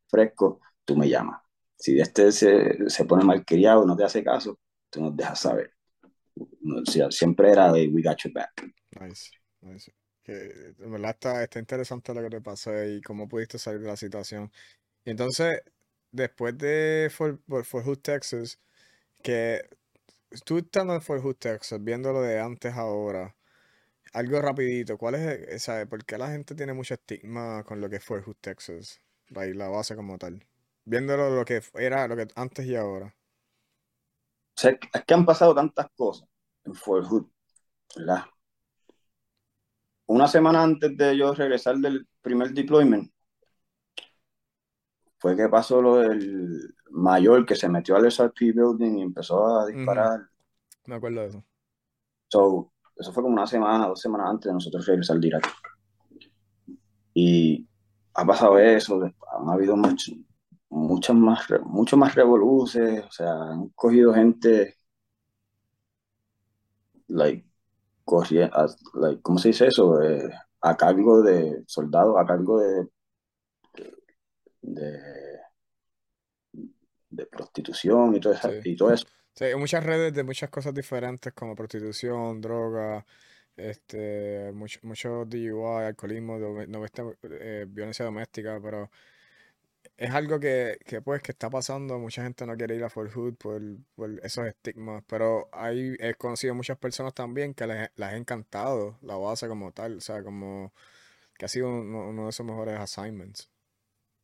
fresco, tú me llamas. Si este se, se pone malcriado, no te hace caso, tú nos dejas saber. siempre era de we got your back. Nice, nice. Que, en verdad está, está interesante lo que te pasó y cómo pudiste salir de la situación. Y entonces, después de Fort, Fort Hood, Texas, que tú estando en Fort Hood, Texas, viendo lo de antes ahora, algo rapidito, ¿cuál es, ¿sabes? ¿Por qué la gente tiene mucho estigma con lo que es Fort Hood, Texas? La, base como tal. Viéndolo lo que era lo que antes y ahora. O sea, es que han pasado tantas cosas en Fort Hood, ¿verdad? Una semana antes de yo regresar del primer deployment, fue que pasó lo del mayor que se metió al SRP building y empezó a disparar. Me acuerdo de eso. So, eso fue como una semana, dos semanas antes de nosotros regresar de Irak. Y ha pasado eso, han habido mucho, muchas más, mucho más revoluciones, o sea, han cogido gente, like, like ¿cómo se dice eso? Eh, a cargo de soldados, a cargo de de, de prostitución y todo, eso, y todo eso. Sí, muchas redes de muchas cosas diferentes como prostitución, droga, este, mucho, mucho DUI, alcoholismo, eh, violencia doméstica, pero es algo que, que, pues que está pasando, mucha gente no quiere ir a Fort Hood por, por esos estigmas, pero hay, he conocido muchas personas también que les, les ha encantado la base como tal, o sea, como que ha sido uno de esos mejores assignments.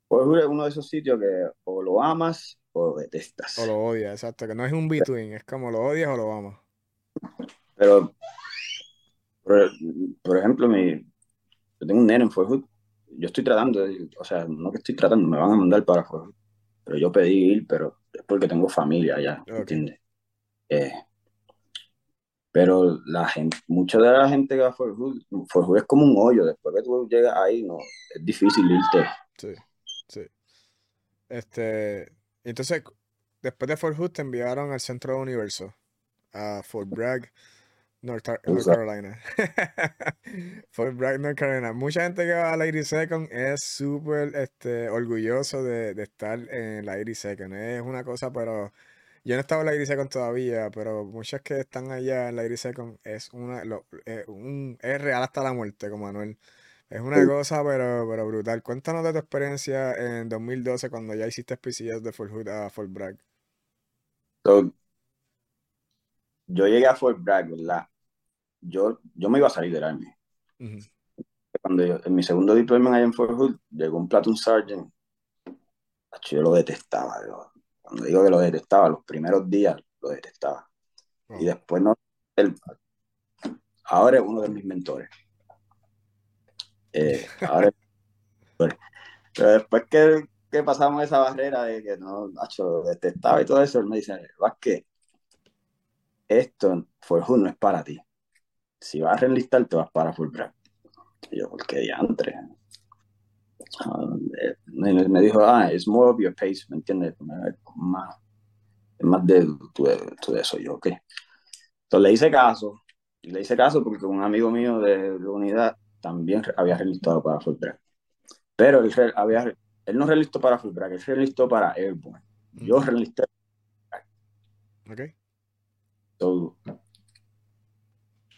Fort es uno de esos sitios que o lo amas o lo detestas. O lo odias, exacto, que no es un between, es como lo odias o lo amas. Pero, por, ejemplo, mi, yo tengo un nene en Fort yo estoy tratando, o sea, no que estoy tratando, me van a mandar para Fort pero yo pedí ir, pero es porque tengo familia allá, ¿entiendes? Eh, pero la gente, mucha de la gente que va a Fort Hood, es como un hoyo, después que tú llegas ahí, no, es difícil irte. Sí. Sí. Este, entonces, después de Fort Hood te enviaron al centro de universo, a Fort Bragg, North, Carolina. Fort Bragg, North Carolina. Mucha gente que va a la 82nd es súper este, orgulloso de, estar en la 82nd. Es una cosa, pero yo no estaba en la 82nd todavía, pero muchas que están allá en la 82nd es, una, eh, un, es real hasta la muerte, como Manuel. Es una cosa, pero, pero brutal. Cuéntanos de tu experiencia en 2012 cuando ya hiciste PCS de Fort Hood a Fort Bragg. yo llegué a Fort Bragg, ¿verdad? Yo, yo me iba a salir del Army. Cuando en mi segundo deployment allá en Fort Hood, llegó un platoon sergeant. Yo lo detestaba. Cuando digo que lo detestaba, los primeros días lo detestaba. Y después no. Él, ahora es uno de mis mentores Eh, ahora, pero después que, que, pasamos esa barrera de que no, Nacho, detestaba y todo eso, él me dice, que esto, Forjun no es para ti. Si vas a reenlistar, te vas para Fulbright. Y yo, ¿por qué diantre? Uh, me, dijo, ah, es more of your pace, ¿me entiendes? Más, más de todo eso. Yo, ok. Entonces le hice caso, le hice caso porque un amigo mío de la unidad también había relistado para Fulbright. Pero él, había, él no relistó para Fulbright, él relistó para Airborne. Yo relisté. Ok. So,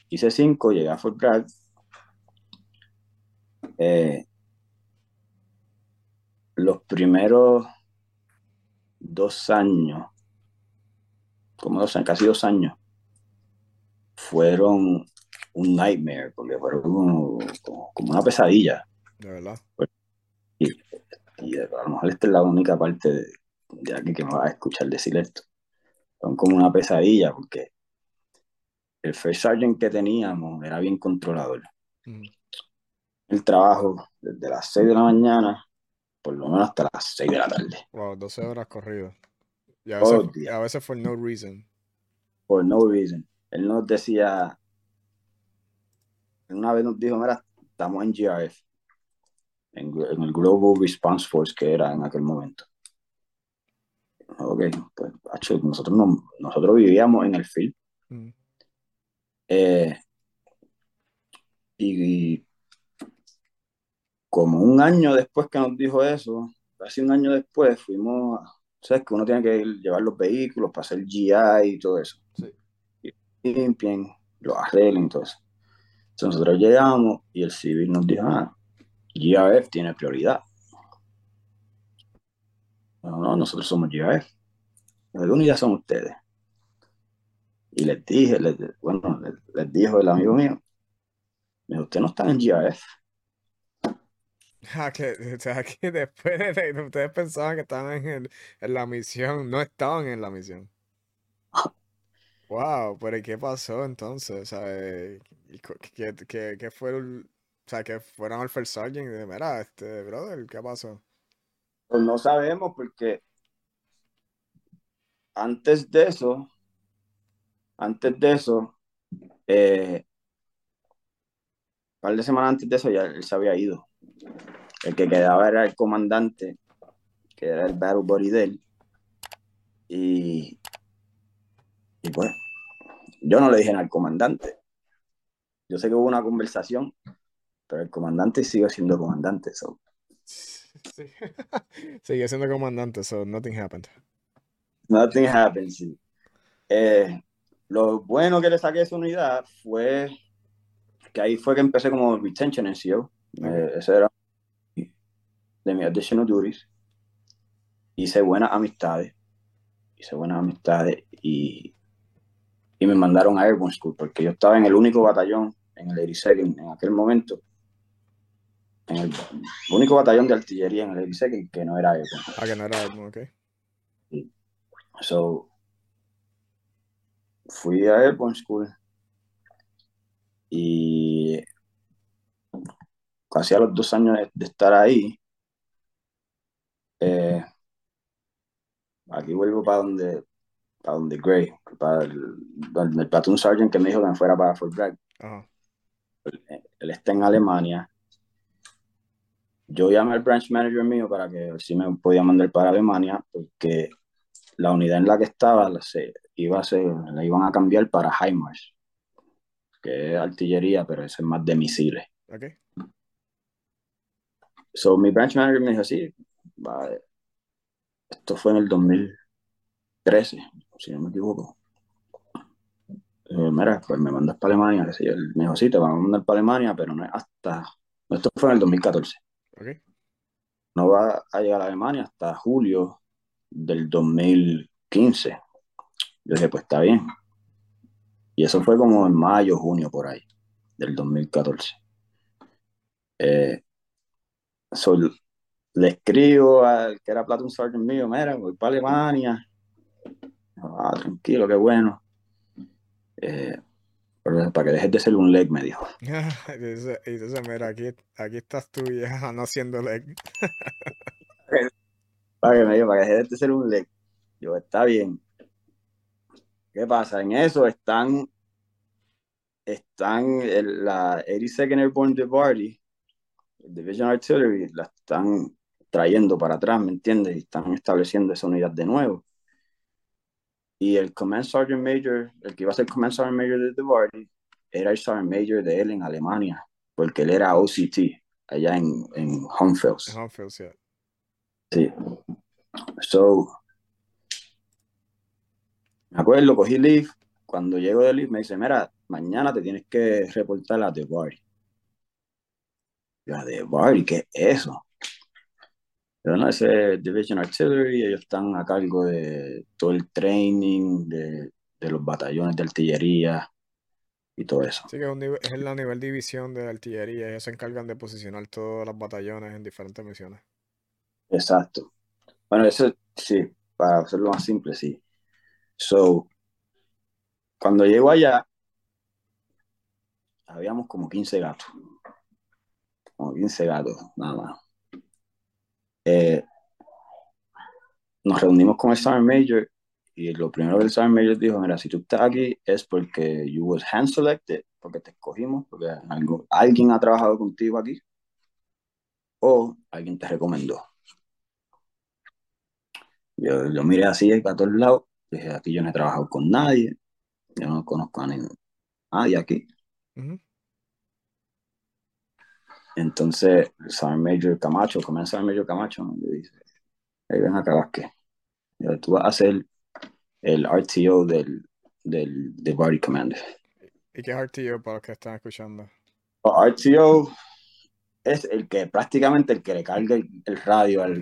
hice cinco, llegué a Fulbright. Eh, los primeros dos años, como dos años, casi dos años, fueron un nightmare, porque fueron como, una pesadilla. De verdad. Y, a lo mejor esta es la única parte de, aquí que me va a escuchar decir esto. Son como una pesadilla, porque el first sergeant que teníamos era bien controlador. Mm. El trabajo desde las 6 de la mañana por lo menos hasta las 6 de la tarde. Wow, 12 horas corrido. Y a veces, a veces for no reason. For no reason. Él nos decía, una vez nos dijo, mira, estamos en GRF, en, el Global Response Force que era en aquel momento. Ok, pues nosotros, no, nosotros vivíamos en el field. Mm. Eh, y, como un año después que nos dijo eso, casi un año después, fuimos, sabes que uno tiene que llevar los vehículos para hacer GI y todo eso. Sí. Y limpien, lo arreglen y todo eso. Entonces nosotros llegamos y el civil nos dijo, ah, GIF tiene prioridad. No, no, nosotros somos. ¿De qué unidad son ustedes? Y les dije, bueno, les, dijo el amigo mío, me dijo, ustedes no están en GIF. Ah, que, o sea, que después de, ustedes pensaban que estaban en, en, la misión, no estaban en la misión. Wow, pero ¿qué pasó entonces? O sea, ¿qué, qué, qué fue el, o sea, que fueron al First Sergeant y de, mira, este, brother, ¿qué pasó? Pues no sabemos porque antes de eso, antes de eso, eh, un par de semanas antes de eso ya él se había ido. El que quedaba era el comandante, que era el Battle Body de. Y, y pues, yo no le dije nada al comandante. Yo sé que hubo una conversación, pero el comandante sigue siendo comandante. So. sigue siendo comandante, so nothing happened. Nothing happened, sí. Eh, lo bueno que le saqué de esa unidad fue que ahí fue que empecé como retention en CEO. Eh, ese era de mis additional duties. Hice buenas amistades. Hice buenas amistades y, y me mandaron a Airborne School porque yo estaba en el único batallón en el 82 en aquel momento. En el único batallón de artillería en el 82 que no era Airborne. Ah, que no era Airborne, ok. So, fui a Airborne School y casi a los dos años de, estar ahí, eh, aquí vuelvo para donde, para donde Gray, para el, el platoon sergeant que me dijo que me fuera para Fort Bragg. Él, está en Alemania. Yo llamé al branch manager mío para que si me podía mandar para Alemania, porque la unidad en la que estaba se, iba a ser, la iban a cambiar para HIMARS, que es artillería, pero eso es más de misiles. Okay. So, mi branch manager me dijo, sí, esto fue en el 2013, si no me equivoco. Eh, mira, pues me mandas para Alemania, me dijo, sí, te vamos a mandar para Alemania, pero no es hasta, esto fue en el 2014. Okay. No va a llegar a Alemania hasta julio del 2015. Yo dije, pues está bien. Y eso fue como en mayo, junio, por ahí, del 2014. Eh, le escribo al que era Platoon Sergeant mío, mira, voy para Alemania. Ah, tranquilo, qué bueno. Eh, para que dejes de ser un leg, me dijo. y mira, aquí, aquí estás tú ya no haciendo leg. para que me dijo, para que dejes de ser un leg. Yo, está bien. ¿Qué pasa? En eso están, están la 82nd Airborne Divardi, Division Artillery, la están trayendo para atrás, ¿me entiendes? Y están estableciendo esa unidad de nuevo. Y el Command Sergeant Major, el que iba a ser Command Sergeant Major de Divardi, era el Sergeant Major de él en Alemania, porque él era OCT allá en, en. En sí. Sí. So, me acuerdo, cogí leave. Cuando llego de leave me dice, mira, mañana te tienes que reportar a The Bar. Yo, The Bar, ¿qué es eso? Pero no, ese Division Artillery, ellos están a cargo de todo el training, de, de los batallones de artillería y todo eso. Sí, que es, un es la nivel división de artillería, ellos se encargan de posicionar todos los batallones en diferentes misiones. Exacto. Bueno, eso sí, para hacerlo más simple, sí. So, cuando llego allá, habíamos como 15 gatos. Como 15 gatos, nada más. Eh, nos reunimos con el Sergeant Major y lo primero que el Sergeant Major dijo, mira, si tú estás aquí es porque you was hand selected, porque te escogimos, porque algo, alguien ha trabajado contigo aquí o alguien te recomendó. Yo, miré así para todos lados Dije, aquí yo no he trabajado con nadie, yo no conozco a nadie aquí. Entonces, Sergeant Major Camacho, comienza Sergeant Major Camacho, me dice, ahí ven acá, Vázquez, tú vas a ser el RTO del, del, del Body Commander. ¿Y qué es RTO para los que están escuchando? RTO es el que prácticamente el que le carga el, radio al...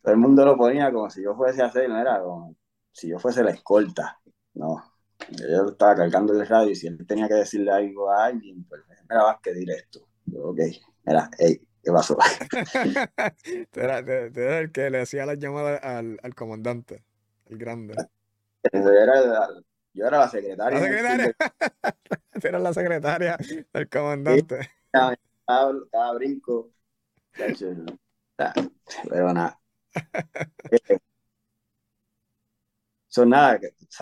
todo el mundo lo ponía como si yo fuese a hacer, no era como si yo fuese la escolta, no. Yo estaba cargando el radio y si él tenía que decirle algo a alguien, pues mira, vas que diré esto. Yo, ok, mira, hey, ¿qué pasó? tú eras, el que le hacía las llamadas al, al comandante, el grande. Yo era, yo era la secretaria. ¿La secretaria? tú eras la secretaria del comandante. Cada, brinco. Pero nada. Son nada,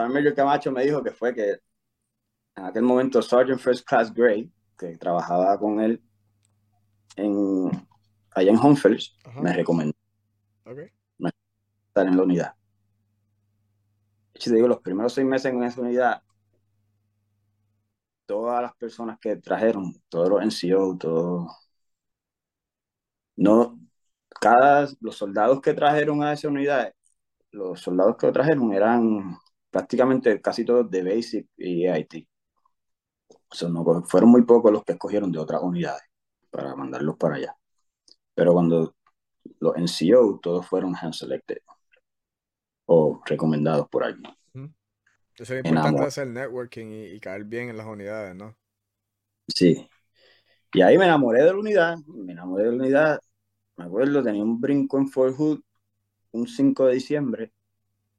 Major Camacho me dijo que fue que en aquel momento Sergeant First Class Gray, que trabajaba con él en, allá en Homefels, me recomendó estar en la unidad. Y te digo, los primeros seis meses en esa unidad, todas las personas que trajeron, todos los NCO, todos, no, cada, los soldados que trajeron a esa unidad, los soldados que lo trajeron eran prácticamente casi todos de Basic y IT. O fueron muy pocos los que escogieron de otras unidades para mandarlos para allá. Pero cuando los NCO, todos fueron hand selected o recomendados por alguien. Eso es importante hacer networking y, y, caer bien en las unidades, ¿no? Sí. Y ahí me enamoré de la unidad, me enamoré de la unidad me acuerdo, tenía un brinco en Fort Hood un 5 de diciembre.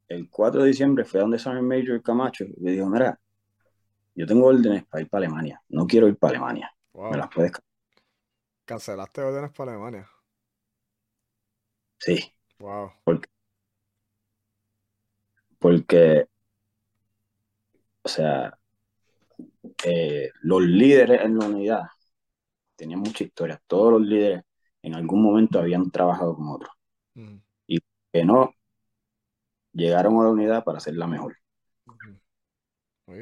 El 4 de diciembre fue a donde el Major Camacho y le dijo, mira, yo tengo órdenes para ir para Alemania. No quiero ir para Alemania. ¿Me las puedes ¿Cancelaste órdenes para Alemania? Sí. Wow. Porque, porque o sea, eh, los líderes en la unidad tenían mucha historia. Todos los líderes en algún momento habían trabajado con otros. Mm. Que no, llegaron a la unidad para hacerla mejor.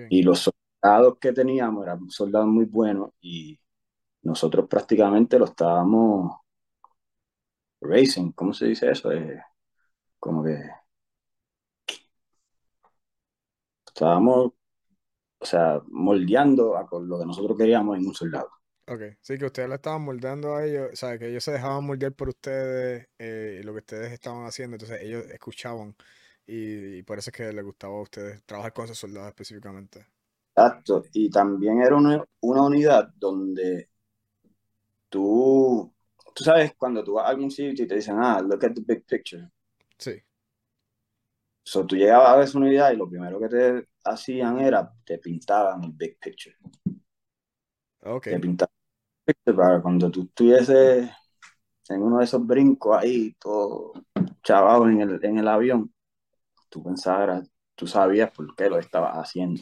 Y los soldados que teníamos eran soldados muy buenos y nosotros prácticamente lo estábamos racing, ¿cómo se dice eso? como que estábamos, o sea, moldeando a lo que nosotros queríamos en un soldado. Ok, sí, que ustedes le estaban moldeando a ellos, o sea, que ellos se dejaban moldear por ustedes eh, lo que ustedes estaban haciendo, entonces ellos escuchaban y, por eso es que les gustaba a ustedes trabajar con esos soldados específicamente. Exacto, y también era una, unidad donde tú, tú sabes, cuando tú vas a algún sitio y te dicen, ah, look at the big picture. Sí. So, tú llegabas a ver una unidad y lo primero que te hacían era te pintaban el big picture. Ok. Te pintaban para cuando tú estuvieses en uno de esos brincos ahí, todo chavado en el, en el avión, tú pensabas, tú sabías por qué lo estabas haciendo.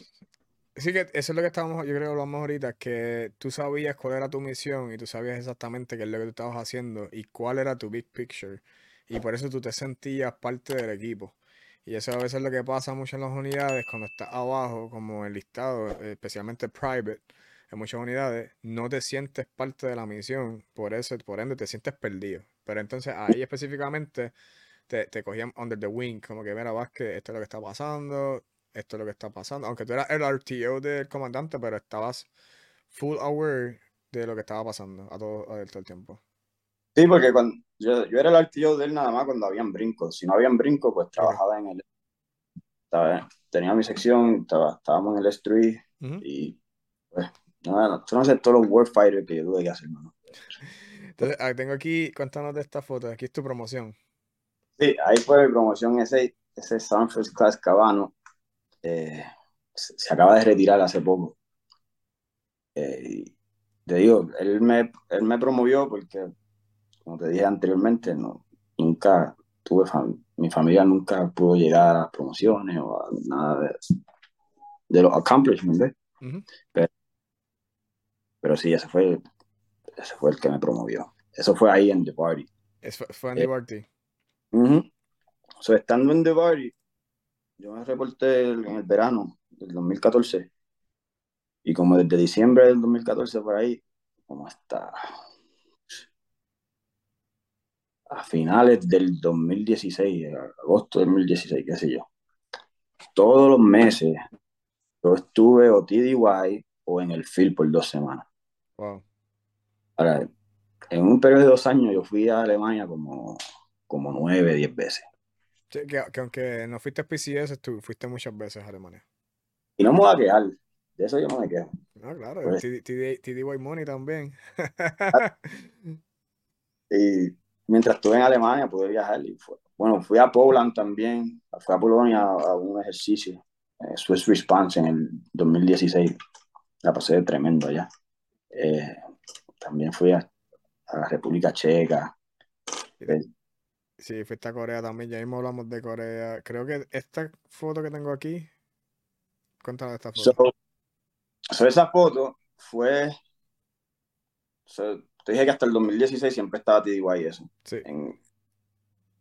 Sí, que eso es lo que estábamos, yo creo que hablamos ahorita, que tú sabías cuál era tu misión y tú sabías exactamente qué es lo que tú estabas haciendo y cuál era tu big picture. Y por eso tú te sentías parte del equipo. Y eso a veces es lo que pasa mucho en las unidades, cuando estás abajo, como el listado, especialmente private, en muchas unidades, no te sientes parte de la misión, por eso, por ende, te sientes perdido. Pero entonces ahí específicamente te, te cogían under the wing, como que mira, que esto es lo que está pasando, esto es lo que está pasando. Aunque tú eras el RTO del comandante, pero estabas full aware de lo que estaba pasando a todo, a todo el tiempo. Sí, porque cuando yo, yo era el RTO de él nada más cuando habían brincos. Si no habían brincos, pues trabajaba en el. tenía mi sección, estaba, estábamos en el S3 y pues nada, tú no sé todos los warfighters que yo tuve que hacer, hermano. Entonces, ah, tengo aquí, cuéntanos de esta foto, aquí es tu promoción. Sí, ahí fue mi promoción, ese, ese First Class Cabano. Eh, se, acaba de retirar hace poco. Eh, te digo, él me, él me promovió porque, como te dije anteriormente, no, nunca tuve mi familia nunca pudo llegar a promociones o a nada de, de los accomplishments, pero, pero, sí, ese fue, ese fue el que me promovió. Eso fue ahí en The Party. Eso fue en The eh, Party. estando en The Party, yo me reporté en el verano del 2014 y como desde diciembre del 2014 por ahí, como hasta a finales del 2016, agosto del 2016, qué sé yo. Todos los meses yo estuve o TDY o en el field por dos semanas. Wow. Ahora, en un periodo de dos años yo fui a Alemania como, como nueve, diez veces que, aunque no fuiste a PCS, tú fuiste muchas veces a Alemania. Y no me voy a quejar, de eso yo no me quejo. No, claro, pues, TDY Money también. y mientras estuve en Alemania pude viajar. Y bueno, fui a Poland también, fui a Polonia a, un ejercicio, eh, Swiss Response en el 2016. La pasé tremendo allá. Eh, también fui a, a, la República Checa. Sí, fuiste a Corea también. Ya mismo hablamos de Corea. Creo que esta foto que tengo aquí. Cuéntame de esta foto. So, esa foto fue. te dije que hasta el 2016 siempre estaba TDY eso. Sí. En,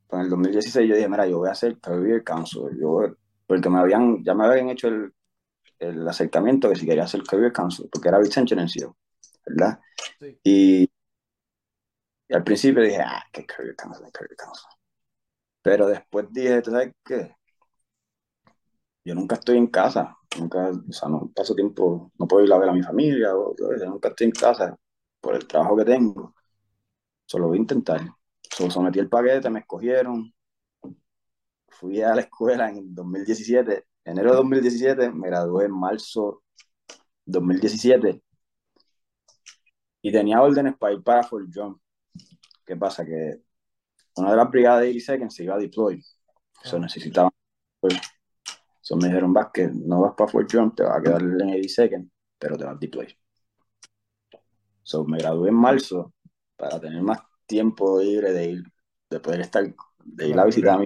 pues en el 2016 yo dije, mira, yo voy a hacer Career Council. Yo, porque me habían, ya me habían hecho el, el acercamiento que si quería hacer Career Council, porque era en sí, ¿verdad? Sí. Y y al principio dije, ah, career counselor. Pero después dije, ¿tú sabes qué? Yo nunca estoy en casa, nunca, o sea, no paso tiempo, no puedo ir a ver a mi familia, o, nunca estoy en casa por el trabajo que tengo. Solo voy a intentar. Solo sometí el paquete, me escogieron. Fui a la escuela en 2017, enero de 2017, me gradué en marzo 2017 y tenía órdenes para ir para Fort John. ¿Qué pasa? Que una de las brigadas de Second se iba a deploy. Eso necesitaba. Pues, eso me dijeron, vas que no vas para Fort John, te vas a quedar en 82nd, pero te vas a deploy. So, me gradué en marzo para tener más tiempo libre de ir, de poder estar, de ir a visitar a mi.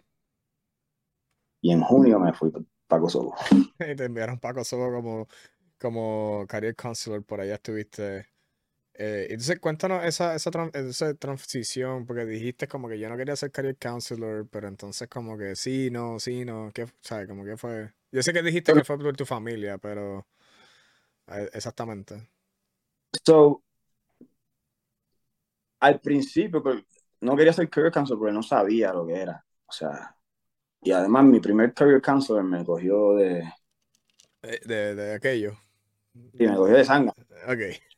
Y en junio me fui para Kosovo. Y te enviaron para Kosovo como, como career counselor, por allá estuviste eh, entonces, cuéntanos esa, esa, esa, transición, porque dijiste como que yo no quería ser career counselor, pero entonces como que sí, no, sí, no, ¿qué, ¿sabes? Como que fue... Yo sé que dijiste que fue por tu familia, pero eh, exactamente. So, al principio pues, no quería ser career counselor porque no sabía lo que era. O sea, y además mi primer career counselor me cogió de... Eh, de, de, aquello. Sí, me cogió de sangre. Ok.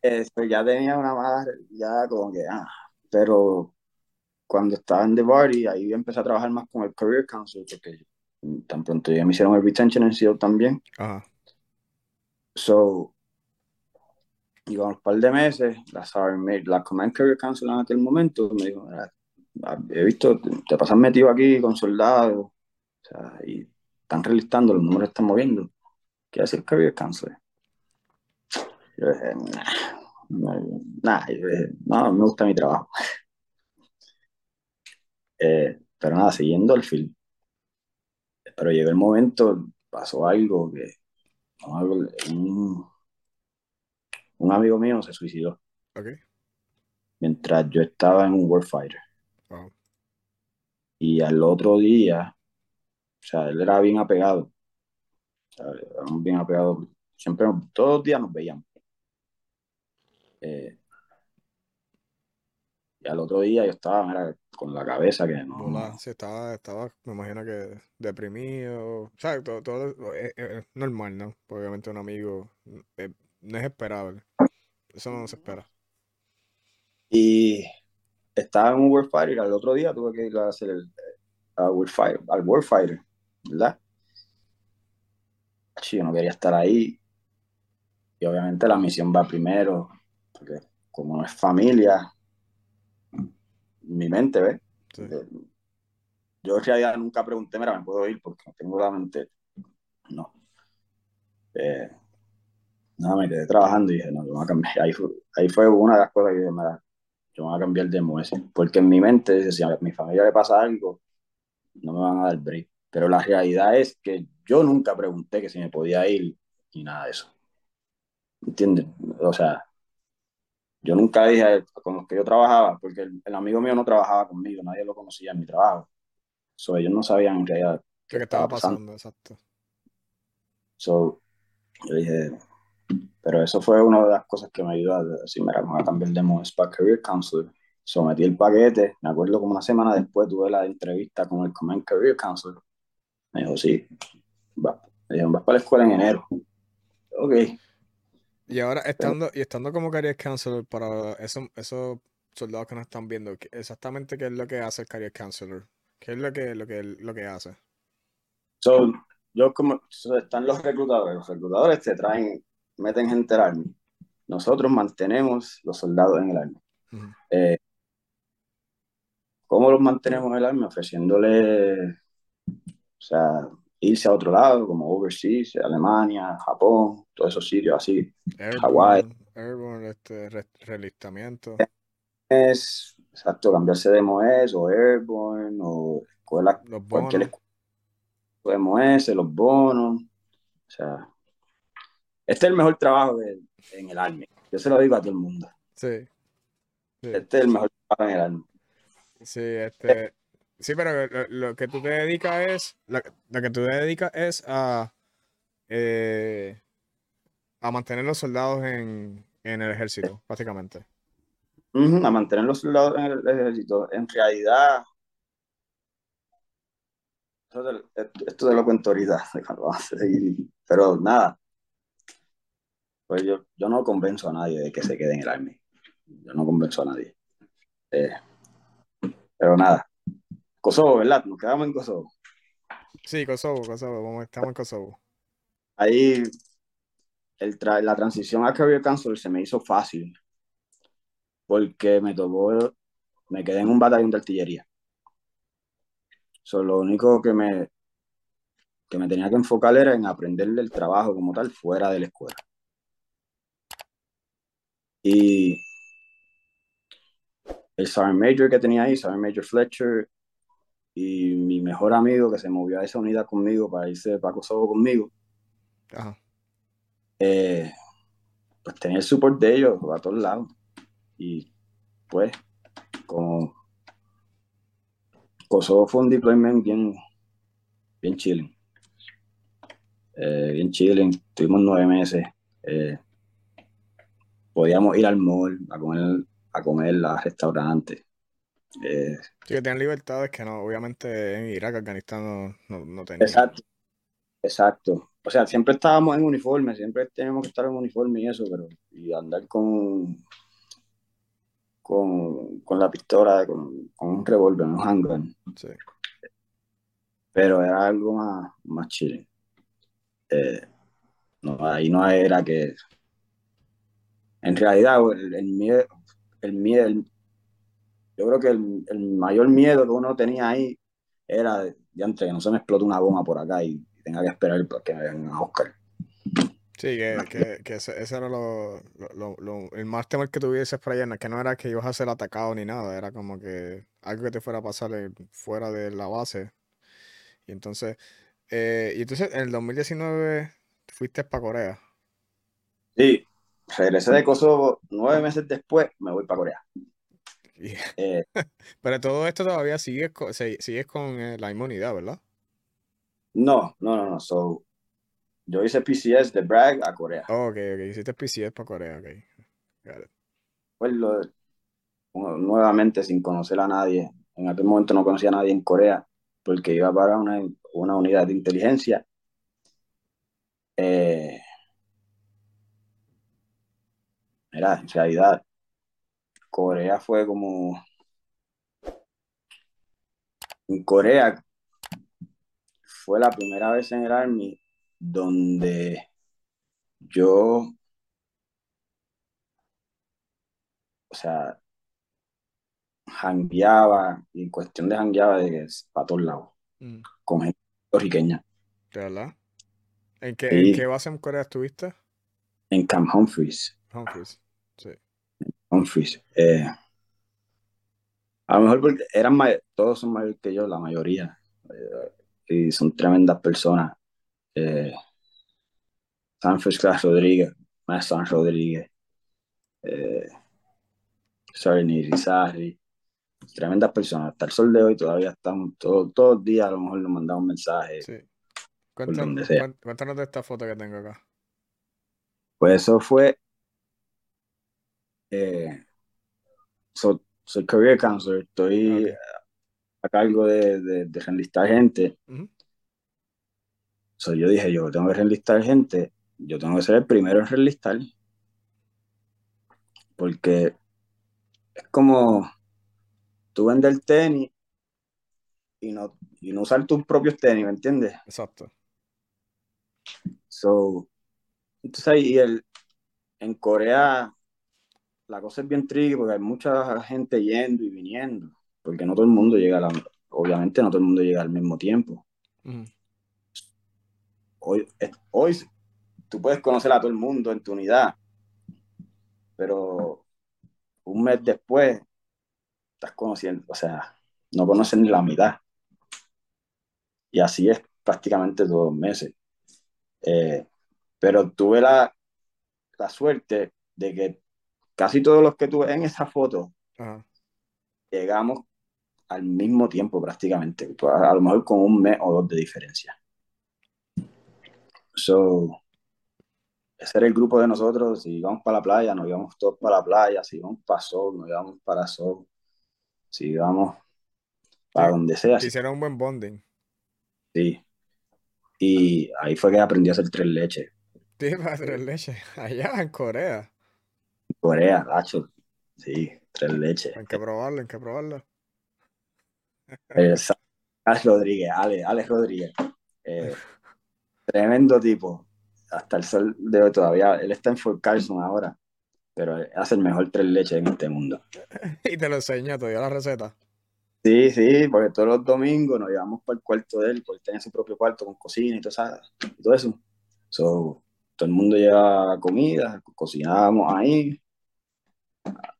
Este, ya tenía una mala, ya como que, ah, pero cuando estaba en The Party, ahí empecé a trabajar más con el Career Council, porque tan pronto ya me hicieron el Retention en CEO también. Ajá. So, con un par de meses, la, la Command Career Council en aquel momento me dijo, he visto, te pasan metido aquí con soldados, o sea, y están relistando, los números están moviendo. ¿Qué hace el career counselor? Yo dije, nah, no, me gusta mi trabajo. Eh, pero nada, siguiendo el film. Pero llegó el momento, pasó algo que un, un amigo mío se suicidó. Okay. Mientras yo estaba en un Warfighter. Y al otro día, o sea, él era bien apegado. O sea, bien apegado. Siempre, todos los días nos veíamos. Eh, y al otro día yo estaba con la cabeza que no. sí, estaba, estaba, me imagino que deprimido. O sea, todo, todo es, normal, ¿no? obviamente un amigo eh, no es esperable. Eso no se espera. Y estaba en un Warfighter y al otro día tuve que ir a hacer el a Warfighter, al Warfighter, ¿verdad? Sí, yo no quería estar ahí. Y obviamente la misión va primero, porque como no es familia, mi mente, ¿ves? Yo en realidad nunca pregunté, mira, ¿me puedo ir? Porque no tengo la mente. No. Eh, nada, me quedé trabajando y dije, no, yo voy a cambiar. Ahí fue, ahí fue una de las cosas que dije, mira, yo voy a cambiar de MOS. Porque en mi mente, si a mi familia le pasa algo, no me van a dar break. Pero la realidad es que yo nunca pregunté que si me podía ir ni nada de eso. ¿Entiendes? O sea, yo nunca dije con los que yo trabajaba, porque el, amigo mío no trabajaba conmigo, nadie lo conocía en mi trabajo. So, ellos no sabían que realidad qué, estaba pasando. Exacto. So, yo dije, pero eso fue una de las cosas que me ayudó a decir, mira, vamos a cambiar de modo para Career Counselor. Sometí el paquete, me acuerdo como una semana después tuve la entrevista con el Command Career Counselor. Me dijo, sí, va. Me dijo, vas para la escuela en enero. Ok. Y ahora, estando, y estando como Career Counselor, para esos, esos soldados que nos están viendo, exactamente qué es lo que hace el Career Counselor? ¿Qué es lo que, lo que, lo que hace? So, yo como, están los reclutadores, los reclutadores te traen, meten gente al army. Nosotros mantenemos los soldados en el army. Eh, ¿Cómo los mantenemos en el army? Ofreciéndole, o sea, irse a otro lado, como overseas, Alemania, Japón, todos esos sitios así, Hawái. Airborne, este, relistamiento. Es, exacto, cambiarse de MOES o Airborne o escuela, los cualquier escuela MOES, los bonos. O sea, este es el mejor trabajo en el Army. Yo se lo digo a todo el mundo. Sí. sí. Este es el mejor trabajo en el Army. Sí, este. Sí, pero lo, que tú te dedicas es. Lo, que tú te dedicas es a. Eh, a mantener los soldados en, en el ejército, básicamente. a mantener los soldados en el ejército. En realidad. Esto te, lo cuento ahorita, pero nada. Pues yo, yo no convenzo a nadie de que se quede en el army. Yo no convenzo a nadie. Eh, pero nada, Kosovo, ¿verdad? Nos quedamos en Kosovo. Sí, Kosovo, Kosovo, estamos en Kosovo. Ahí el la transición a Career Council se me hizo fácil porque me tocó, me quedé en un batallón de artillería. So, lo único que me, que me tenía que enfocar era en aprender el trabajo como tal fuera de la escuela. Y el Sergeant Major que tenía ahí, Sergeant Major Fletcher, y mi mejor amigo que se movió a esa unidad conmigo para irse para Kosovo conmigo. Eh, pues tenía el support de ellos a todos lados. Y pues, como Kosovo fue un deployment bien, bien chilling. Eh, bien chilling, tuvimos nueve meses. Eh, podíamos ir al mall a comer, a comer a restaurantes. Eh, sí, que tienen libertades que no, obviamente en Irak, Afganistán no, no, tenían. Exacto, exacto. O sea, siempre estábamos en uniforme, siempre tenemos que estar en uniforme y eso, pero y andar con con, con la pistola, con, con un revólver, un handgun. Sí. Pero era algo más, más chile. Eh, no, ahí no era que. En realidad, el, el miedo, el miedo, yo creo que el, el, mayor miedo que uno tenía ahí era de, de que no se me explote una bomba por acá y, tenga que esperar para que me vengan a buscar. Sí, que, que, que ese, ese, era lo, lo, lo, el más temor que tuvieses para allá, que no era que ibas a ser atacado ni nada, era como que algo que te fuera a pasar fuera de la base. Y entonces, eh, y entonces en el 2019 fuiste para Corea. Sí, regresé de Kosovo nueve meses después, me voy para Corea. Eh, Pero todo esto todavía sigues con, sigues con eh, la inmunidad, ¿verdad? No, no, no, no. So, yo hice PCS de Bragg a Corea. Oh, ok, ok. Hiciste PCS para Corea, ok. Pues lo, nuevamente sin conocer a nadie. En aquel momento no conocía a nadie en Corea porque iba para una, una unidad de inteligencia. Eh, mira, en realidad, Corea fue como... En Corea fue la primera vez en el Army donde yo, o sea, jangueaba, y en cuestión de jangueaba de que es para todos lados, mm. con gente puertorriqueña. verdad? ¿En qué, ¿En qué base en Corea estuviste? En Camp Humphreys. Humphreys, sí. Eh, a lo mejor porque eran todos son mayores que yo, la mayoría. Eh, y son tremendas personas. Eh, Sanford Class Rodríguez, Maestro Rodríguez, eh, Rizarri, tremendas personas. Hasta el sol de hoy todavía estamos, todos los días a lo mejor nos mandamos mensajes. Sí. Cuéntanos, cuéntanos de esta foto que tengo acá. Pues eso fue. Eh, soy career counselor, estoy a cargo de, de, de reenlistar gente. yo dije, yo tengo que reenlistar gente, yo tengo que ser el primero en reenlistar. Porque es como tú vender tenis y no, y no usar tus propios tenis, ¿me entiendes? Exacto. So, entonces ahí el, en Corea la cosa es bien tricky porque hay mucha gente yendo y viniendo porque no todo el mundo llega a la, obviamente no todo el mundo llega al mismo tiempo. hoy, hoy tú puedes conocer a todo el mundo en tu unidad, pero un mes después estás conociendo, o sea, no conoces ni la mitad. Y así es prácticamente todos los meses. Eh, pero tuve la, la suerte de que casi todos los que tuve en esa foto llegamos al mismo tiempo prácticamente, a lo mejor con un mes o dos de diferencia. So, ese era el grupo de nosotros, si íbamos para la playa, nos íbamos todos para la playa, si íbamos para Sol, nos íbamos para Sol, si íbamos para donde sea. Hicieron un buen bonding. Sí. Y ahí fue que aprendí a hacer tres leches. Sí, para tres leches. Allá en Corea. Corea, gacho. Sí, tres leches. Hay que probarlo, hay que probarlo. Alex Rodríguez, Alex, Rodríguez. Eh, tremendo tipo. Hasta el sol de hoy todavía. Él está en Fort Carson ahora. Pero hace el mejor tres leches en este mundo. y te lo enseña, te dio la receta. Sí, sí, porque todos los domingos nos íbamos para el cuarto de él, porque él tenía su propio cuarto con cocina y todo, eso. todo el mundo llevaba comida, cocinábamos ahí.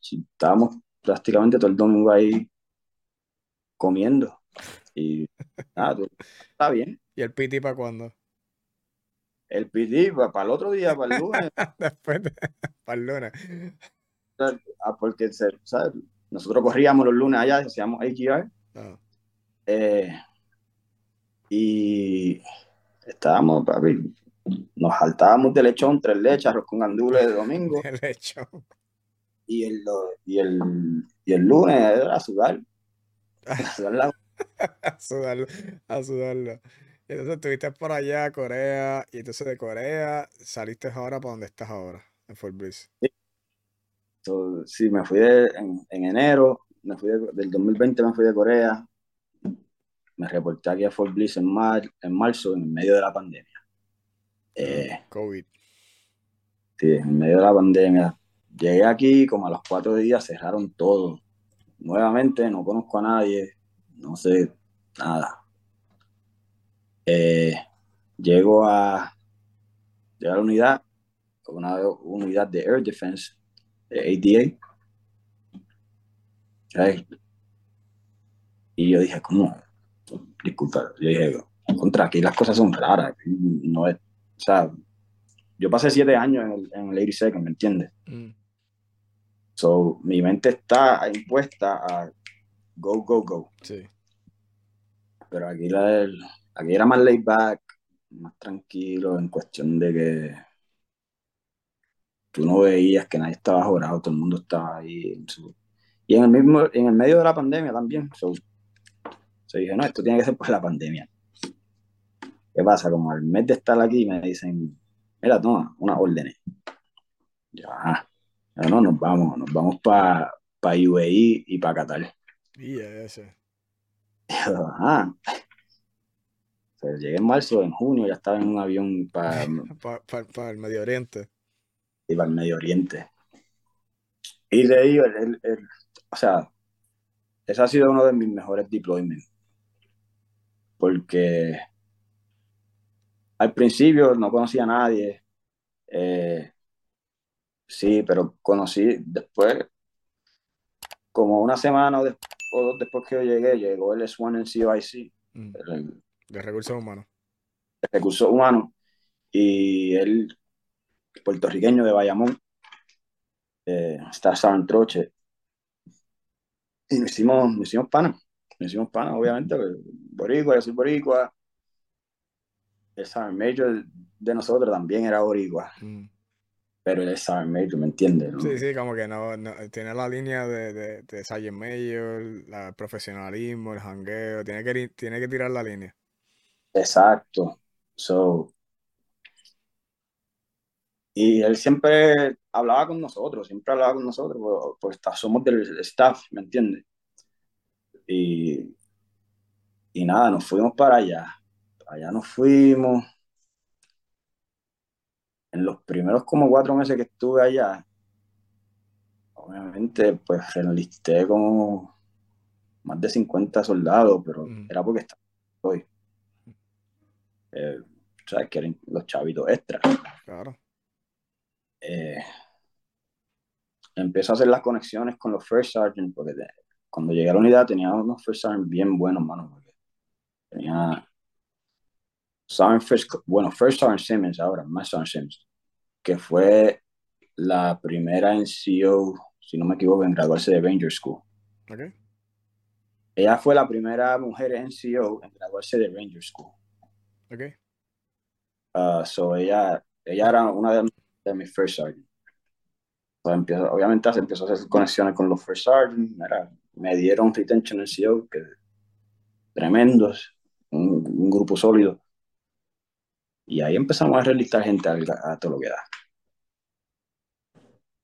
Estábamos prácticamente todo el domingo ahí comiendo. Y nada, está bien. ¿Y el PT para cuándo? El PT para, el otro día, para el lunes. Después, para el lunes. Ah, porque ¿sabes? nosotros corríamos los lunes allá, hacíamos AGR. Ah. Eh, y estábamos, papi, nos saltábamos de lechón, tres arroz con gandules de domingo. De lechón. Y el, y el, y el lunes era sudar. a sudarlo, a sudarlo. Entonces estuviste por allá, Corea, y entonces de Corea saliste ahora para donde estás ahora, en Fort Bliss. Sí, me fui en, enero, me fui del 2020 me fui de Corea, me reporté aquí a Fort Bliss en, en marzo, en medio de la pandemia. Eh, COVID. Sí, en medio de la pandemia. Llegué aquí, como a los cuatro días cerraron todo nuevamente no conozco a nadie, no sé nada. Eh, llego a, a la unidad, una unidad de Air Defense, de ADA. Y yo dije, ¿cómo? Disculpa, yo dije, contra aquí las cosas son raras. No es, o sea, yo pasé siete años en el, en el 82 ¿me entiendes? Mm. So, mi mente está impuesta a go, go, go. Sí. Pero aquí, la, aquí era más laid back, más tranquilo, en cuestión de que tú no veías que nadie estaba jurado, todo el mundo estaba ahí. y en el mismo, en el medio de la pandemia también. So, se dije, no, esto tiene que ser por la pandemia. ¿Qué pasa? Como al mes de estar aquí me dicen, mira, toma, unas órdenes. Ya, no, nos vamos, nos vamos para pa UAE y para Qatar. Y ese. Ajá. O llegué en marzo, en junio ya estaba en un avión para... para el Medio Oriente. Y para el Medio Oriente. Y de ahí, el, el, o sea, ese ha sido uno de mis mejores deployments. Porque al principio no conocía a nadie. Eh, sí, pero conocí después, como una semana o, dos después que yo llegué, llegó el S1 en CIC. Mm. de recursos humanos. De recursos humanos. Y él, puertorriqueño de Bayamón, eh, está en Troche. Y nos hicimos, nos hicimos pana. Nos hicimos pana, obviamente. Boricua, yo soy boricua el Summer Major de nosotros también era boricua. Mm. Pero el Summer Major, ¿me entiendes? Sí, sí, como que no, tiene la línea de, de, de Major, el profesionalismo, el hangueo, tiene que, tiene que tirar la línea. Exacto. So, y él siempre hablaba con nosotros, siempre hablaba con nosotros, pues, somos del staff, ¿me entiendes? Y, y nada, nos fuimos para allá allá nos fuimos. En los primeros como cuatro meses que estuve allá, obviamente, pues enlisté como más de 50 soldados, pero era porque estaba hoy. Eh, ¿Sabes? Que eran los chavitos extra. Claro. Eh, empezó a hacer las conexiones con los First Sergeant, porque cuando llegué a la unidad tenía unos First Sergeant bien buenos, mano. Porque tenía First, bueno, First Sergeant Simmons ahora, más Sergeant Simmons, que fue la primera NCO, si no me equivoco, en graduarse de Ranger School. Okay. Ella fue la primera mujer NCO en graduarse de Ranger School. Okay. Uh, so ella, ella era una de, mis First Sergeant. obviamente se empezó a hacer conexiones con los First Sergeant, me dieron retention NCO, que tremendos, un grupo sólido. Y ahí empezamos a realizar gente a, todo lo que da.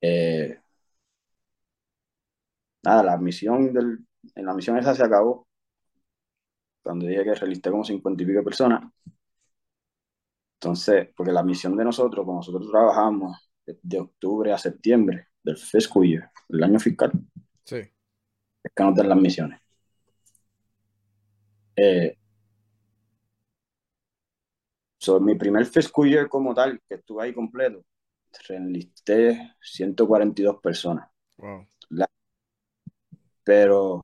Eh, nada, la misión del, en la misión esa se acabó. Cuando dije que realisté como cincuenta y pico personas. Entonces, porque la misión de nosotros, como nosotros trabajamos de, octubre a septiembre del fiscal year, el año fiscal, sí. es que nos las misiones. Eh, So, mi primer fiscal year como tal, que estuve ahí completo, reenlisté 142 personas. Wow. pero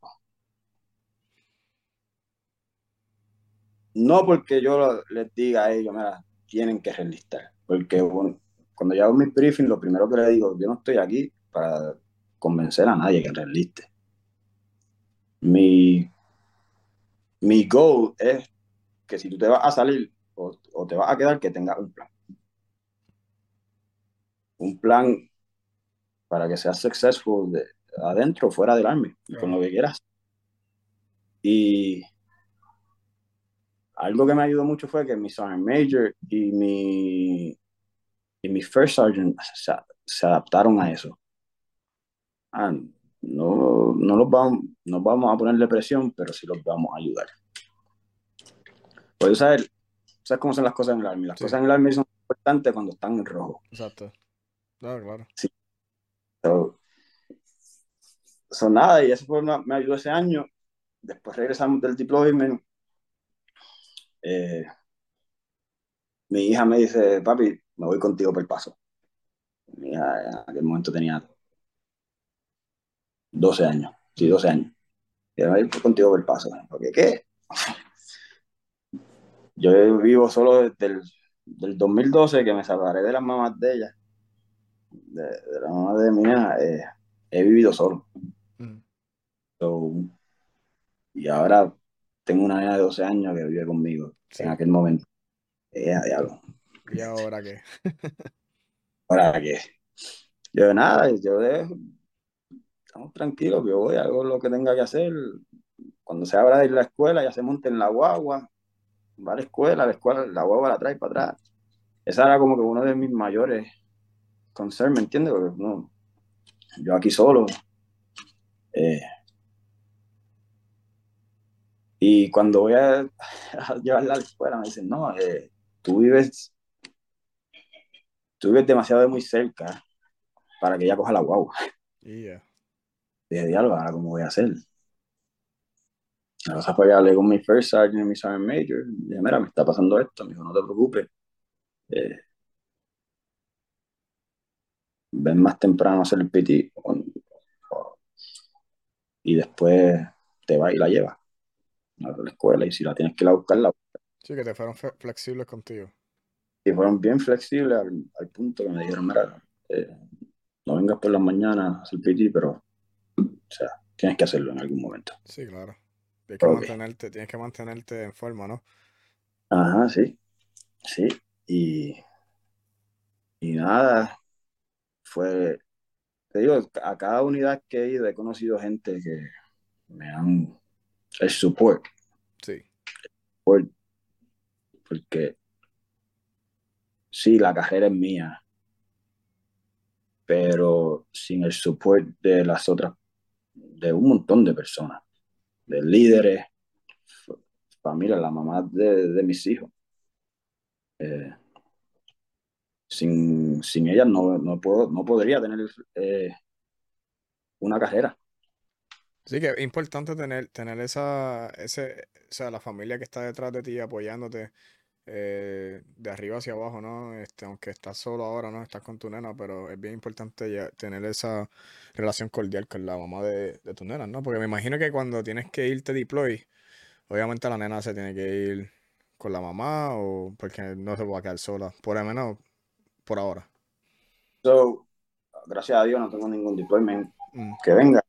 no porque yo les diga a ellos, mira, tienen que reenlistar. Porque cuando yo hago mis briefings, lo primero que les digo, yo no estoy aquí para convencer a nadie que reenliste. Mi, mi goal es que si tú te vas a salir, o, te vas a quedar que tengas un plan. Un plan para que seas successful de, adentro o fuera del army, con lo que quieras. Y algo que me ayudó mucho fue que mi Sergeant Major y mi, y mi First Sergeant se, adaptaron a eso. Ah, no, no, los vamos, no vamos a ponerle presión, pero sí los vamos a ayudar. Puedes saber, ¿Sabes cómo son las cosas en el Army? Las cosas en el Army son importantes cuando están en rojo. Exacto. Claro, claro. Sí. son nada, y eso fue me ayudó ese año. Después regresamos del deployment. Eh, mi hija me dice, papi, me voy contigo por el paso. Mi hija en aquel momento tenía 12 años, sí, 12 años. Me voy contigo por el paso. Porque, ¿qué? Yo vivo solo desde el del 2012 que me separé de las mamás de ella, de, la mamá de mi hija, eh, he vivido solo. Mm. y ahora tengo una niña de 12 años que vive conmigo en aquel momento. diablo. ¿Y ahora qué? ¿Ahora qué? Yo nada, yo dejo, estamos tranquilos, yo voy, hago lo que tenga que hacer. Cuando se abra de la escuela, ya se monte en la guagua, va a la escuela, la escuela, la guagua la trae para atrás. Esa era como que uno de mis mayores concerns, ¿me entiendes? Porque no, yo aquí solo. Eh, y cuando voy a, llevarla a la escuela, me dicen, no, eh, tú vives, tú vives demasiado de muy cerca para que ella coja la guagua. Yeah. Dije, diálogo, ahora cómo voy a hacer. Entonces, pues hablé con mi first sergeant y mi sergeant major. Y dije, mira, me está pasando esto. Me dijo, no te preocupes. Eh, ven más temprano a hacer el PT y después te va y la lleva a la escuela y si la tienes que ir a buscar, la Sí, que te fueron flexibles contigo. Y fueron bien flexibles al, punto que me dijeron, mira, eh, no vengas por las mañanas a hacer PT, pero, o sea, tienes que hacerlo en algún momento. Sí, claro. Tienes que, mantenerte, tienes que mantenerte en forma, ¿no? Ajá, sí. Sí. Y, y nada, fue, te digo, a cada unidad que he ido he conocido gente que me han, el support. Sí. porque sí, la carrera es mía, pero sin el support de las otras, de un montón de personas de líderes, familia, la mamá de, mis hijos. Eh, sin, sin ellas no, no, puedo, no podría tener eh, una carrera. Sí, que es importante tener, tener esa, ese, o sea, la familia que está detrás de ti apoyándote eh, de arriba hacia abajo, ¿no? Este, aunque estás solo ahora, ¿no? Estás con tu nena, pero es bien importante tener esa relación cordial con la mamá de, tu nena, ¿no? Porque me imagino que cuando tienes que irte deploy, obviamente la nena se tiene que ir con la mamá o porque no se va a quedar sola, por lo menos por ahora. So, gracias a Dios no tengo ningún deployment mm. que venga,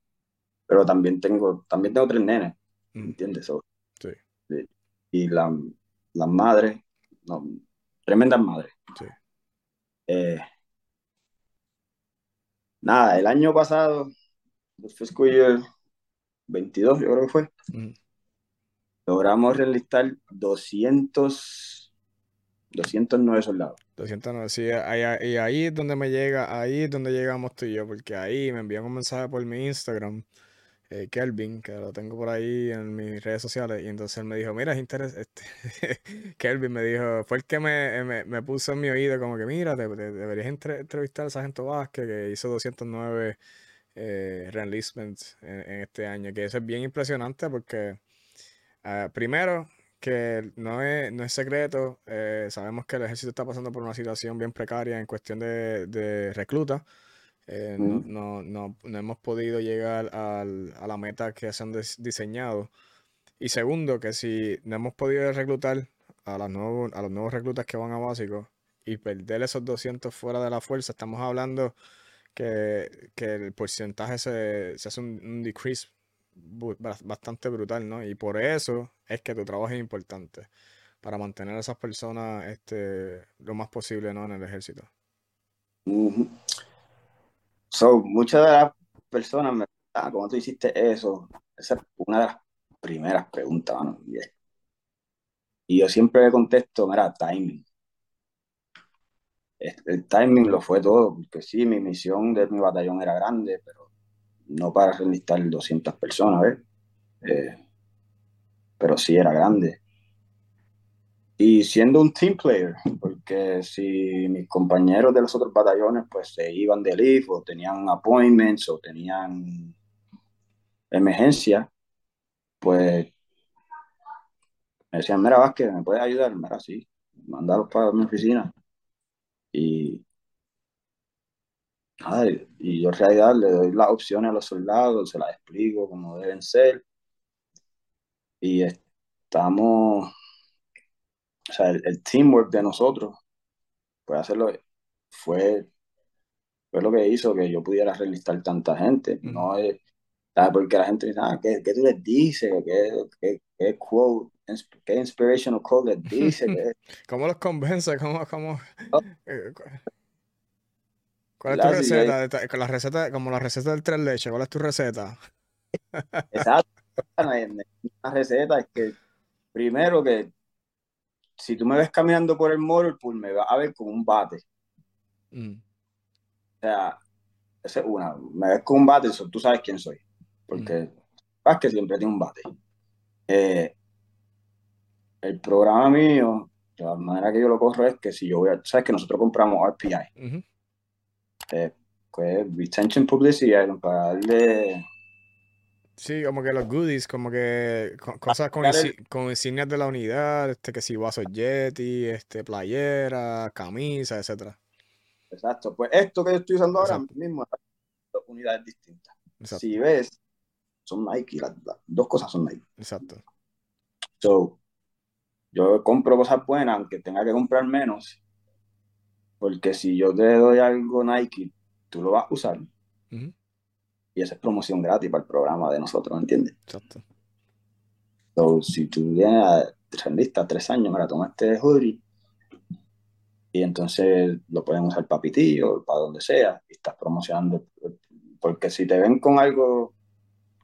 pero también tengo, también tengo tres nenes, mm. ¿entiendes? sí. Y la, las madres, no, tremendas madres. Sí. Eh, nada, el año pasado, el fiscal year 22, yo creo que fue, logramos realistar 200, 209 soldados. 209, sí, ahí, ahí es donde me llega, ahí es donde llegamos tú y yo, porque ahí me envían un mensaje por mi Instagram eh, Kelvin, que lo tengo por ahí en mis redes sociales, y entonces él me dijo, mira, es interesante, este, Kelvin me dijo, fue el que me, me, me, puso en mi oído como que, mira, te, deberías entrevistar a Sargento Vázquez, que hizo 209 eh, reenlistments en, este año, que eso es bien impresionante porque, ah, primero, que no es, no es secreto, eh, sabemos que el ejército está pasando por una situación bien precaria en cuestión de, de recluta, eh, no, no, no, hemos podido llegar al, a la meta que se han diseñado. Y segundo, que si no hemos podido reclutar a, las nuevos, a los nuevos reclutas que van a básico y perder esos 200 fuera de la fuerza, estamos hablando que, que el porcentaje se, se hace un, decrease bastante brutal, ¿no? Y por eso es que tu trabajo es importante, para mantener a esas personas este, lo más posible, ¿no? En el ejército. So, muchas de las personas me ah, ¿cómo tú hiciste eso? Esa es una de las primeras preguntas, Y yo siempre le contesto, mira, timing. El timing lo fue todo, porque sí, mi misión de mi batallón era grande, pero no para enlistar 200 personas, ¿ves? Eh, pero sí era grande. Y siendo un team player, porque si mis compañeros de los otros batallones pues se iban de leave o tenían appointments o tenían emergencia, pues me decían, mira Vázquez, ¿me puedes ayudar? Mira, sí, mandarlos para mi oficina. Y, y yo en realidad le doy las opciones a los soldados, se las explico cómo deben ser. Y estamos, o sea, el, teamwork de nosotros, pues hacerlo, fue, fue lo que hizo que yo pudiera relistar tanta gente. No es, porque la gente dice, ah, ¿qué, qué tú les dices? ¿Qué, qué, qué quote? ¿Qué inspirational quote les dice? ¿Cómo los convence? ¿Cómo, cómo... Oh. Eh, ¿Cuál es tu receta? Con la receta? Como la receta del tres leche, ¿cuál es tu receta? Exacto. Una receta es que primero que si tú me ves caminando por el mall, pues me vas a ver con un bate. Mm. O sea, esa es una. Me ves con un bate, tú sabes quién soy. Porque mm. que siempre tiene un bate. Eh, el programa mío, la manera que yo lo corro es que si yo voy a. Sabes que nosotros compramos RPI. Eh, pues Retention Publicity, para darle Sí, como que los goodies, como que cosas con, con, insignias de la unidad, este que si vasos Yeti, este, playera, camisa, etcétera. Exacto, pues esto que yo estoy usando ahora mismo son unidades distintas. Si ves, son Nike, las, dos cosas son Nike. Exacto. So, yo compro cosas buenas, aunque tenga que comprar menos, porque si yo te doy algo Nike, tú lo vas a usar y esa es promoción gratis para el programa de nosotros, ¿entiendes? Exacto. si tú vienes a lista tres años, mira, toma este hoodie y entonces lo pueden usar para pitillo, para donde sea, y estás promocionando. Porque si te ven con algo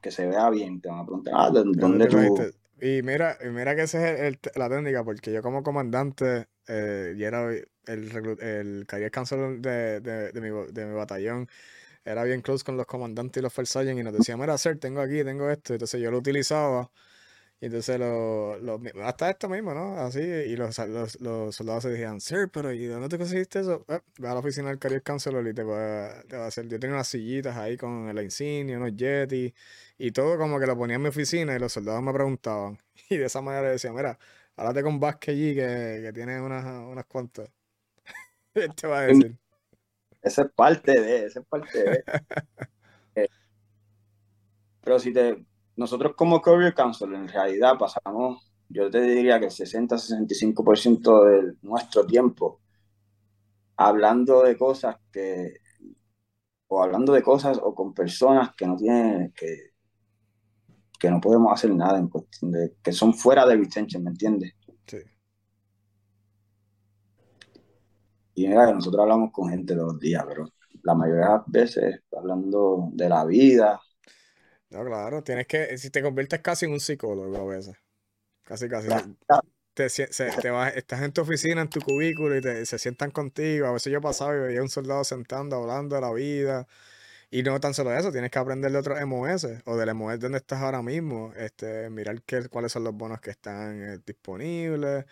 que se vea bien, te van a preguntar, ah, ¿dónde tú...? Y mira, y mira que esa es la técnica, porque yo como comandante, eh, y era el, el career counselor de, de, de, mi, de mi batallón, era bien close con los comandantes y los First y nos decía, mira, sir, tengo aquí, tengo esto. Entonces yo lo utilizaba. Y entonces lo, hasta esto mismo, ¿no? Así, y los, los, soldados se decían, sir, pero ¿y dónde te conseguiste eso? Eh, ve a la oficina del Career Counselor y te va, te va a hacer. Yo tenía unas sillitas ahí con la insignia, unos Yeti, y todo como que lo ponía en mi oficina y los soldados me preguntaban. Y de esa manera decía, mira, háblate con Vázquez allí que, que tiene unas, unas cuantas. te va a decir. Esa es parte de, esa es parte de. Eh, pero si te, nosotros como Career Council en realidad pasamos, yo te diría que el 60-65% de nuestro tiempo hablando de cosas que, o hablando de cosas o con personas que no tienen, que, que no podemos hacer nada en cuestión de, que son fuera de retention, ¿me entiendes? Sí. Y mira, nosotros hablamos con gente todos los días, pero la mayoría de las veces hablando de la vida. No, claro, tienes que, si te conviertes casi en un psicólogo a veces. Casi, casi. Te, te vas, estás en tu oficina, en tu cubículo y te, se sientan contigo. A veces yo pasaba y veía un soldado sentando, hablando de la vida. Y no tan solo eso, tienes que aprender de otros MOS o del MOS donde estás ahora mismo. Este, mirar qué, cuáles son los bonos que están eh, disponibles,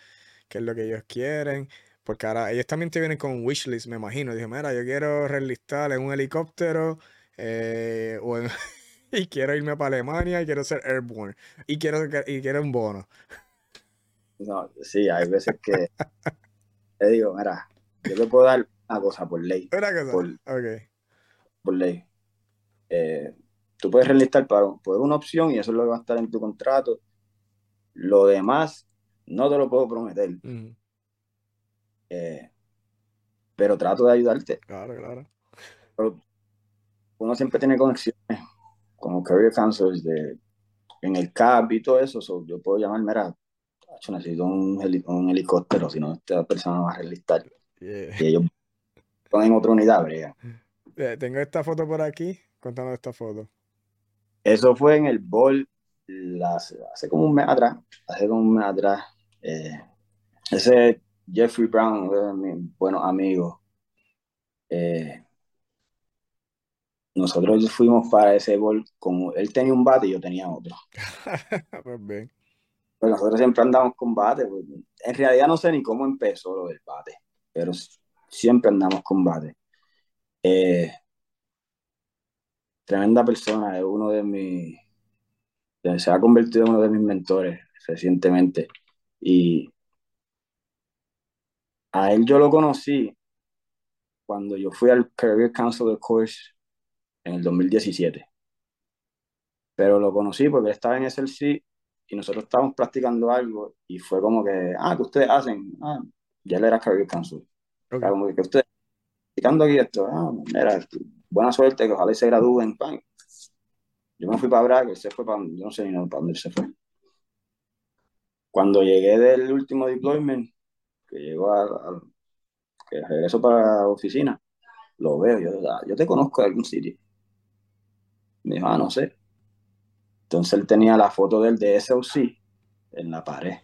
qué es lo que ellos quieren. Porque ahora ellos también te vienen con un wishlist, me imagino. Dije, mira, yo quiero relistar en un helicóptero eh, y quiero irme para Alemania y quiero ser airborne y quiero, y quiero un bono. No, sí, hay veces que te digo, mira, yo te puedo dar una cosa por ley. Una cosa, por, okay. por ley. Eh, tú puedes relistar para, por una opción y eso es lo que va a estar en tu contrato. Lo demás no te lo puedo prometer. Eh, pero trato de ayudarte. Claro, claro. uno siempre tiene conexiones como career counselors de, en el CAP y todo eso. yo puedo llamar, mira, yo necesito un, un helicóptero, si no, esta persona va a relistar. Y ellos ponen otra unidad, brega. Eh, tengo esta foto por aquí. Contando esta foto. Eso fue en el bol hace como un mes atrás. Hace como un mes atrás. Eh, ese Jeffrey Brown, uno de mis buenos amigos. Eh, nosotros fuimos para ese bol, como él tenía un bate y yo tenía otro. pues bien. Pues nosotros siempre andamos con bate. Pues, en realidad no sé ni cómo empezó lo del bate, pero siempre andamos con bate. Eh, tremenda persona, es uno de mis, se ha convertido en uno de mis mentores recientemente. Y a él yo lo conocí cuando yo fui al Career Council Course en el 2017. Pero lo conocí porque estaba en SLC y nosotros estábamos practicando algo y fue como que, ah, ¿qué ustedes hacen? Ah, ya él era Career Council. Como que, ustedes practicando aquí esto, ah, mira, buena suerte, que ojalá se gradúen, pan. Yo me fui para Braga, él se fue para, yo no sé ni para dónde se fue. Cuando llegué del último deployment, que llegó a, que regreso para la oficina, lo veo, yo, ah, yo te conozco de algún sitio. Me dijo, ah, no sé. Entonces él tenía la foto del de SOC en la pared.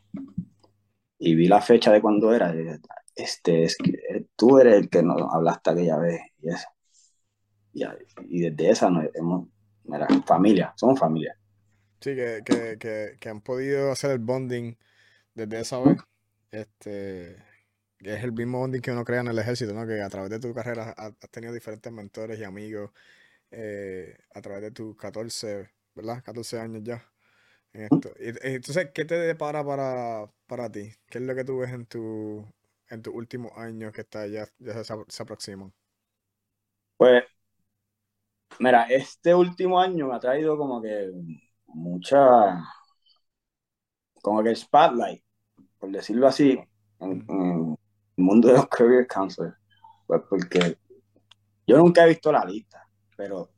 Y vi la fecha de cuando era. Este es que tú eres el que nos hablaste aquella vez. Y eso. Y, desde esa nos hemos, familia, somos familia. Sí, que, que, que, han podido hacer el bonding desde esa vez. Este, es el mismo bonding que uno crea en el ejército, ¿no? Que a través de tu carrera has, tenido diferentes mentores y amigos eh, a través de tus 14, ¿verdad? 14 años ya. esto. entonces, ¿qué te depara para, para ti? ¿Qué es lo que tú ves en tu en tus últimos años que está, ya, ya se, se aproximan? Pues Mira, este último año me ha traído como que mucha, como que el spotlight, por decirlo así, en, el mundo de los career counselors. Pues porque yo nunca he visto la lista, pero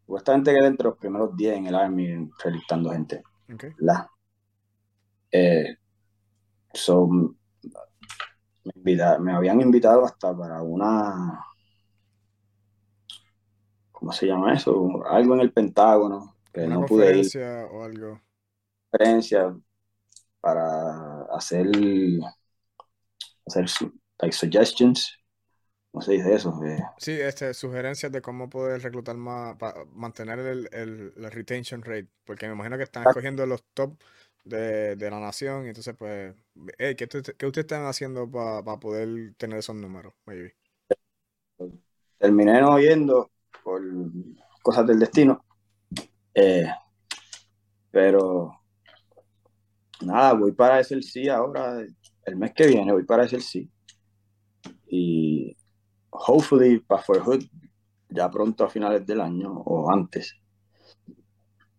supuestamente que dentro de los primeros 10 en el Army entrevistando gente. La, eh, me, me habían invitado hasta para una ¿cómo se llama eso? Algo en el Pentágono, que no pude ir. o algo. Conferencia para hacer, hacer like suggestions. ¿Cómo se dice eso? Eh, sí, este, sugerencias de cómo poder reclutar más, para mantener el, el, retention rate, porque me imagino que están escogiendo los top de, de la nación, y entonces pues, ¿qué, ¿qué, ustedes están haciendo para poder tener esos números? Maybe? Terminé no oyendo por cosas del destino. Eh, pero nada, voy para ese sí ahora, el mes que viene voy para ese sí. Y hopefully para Hood ya pronto a finales del año o antes.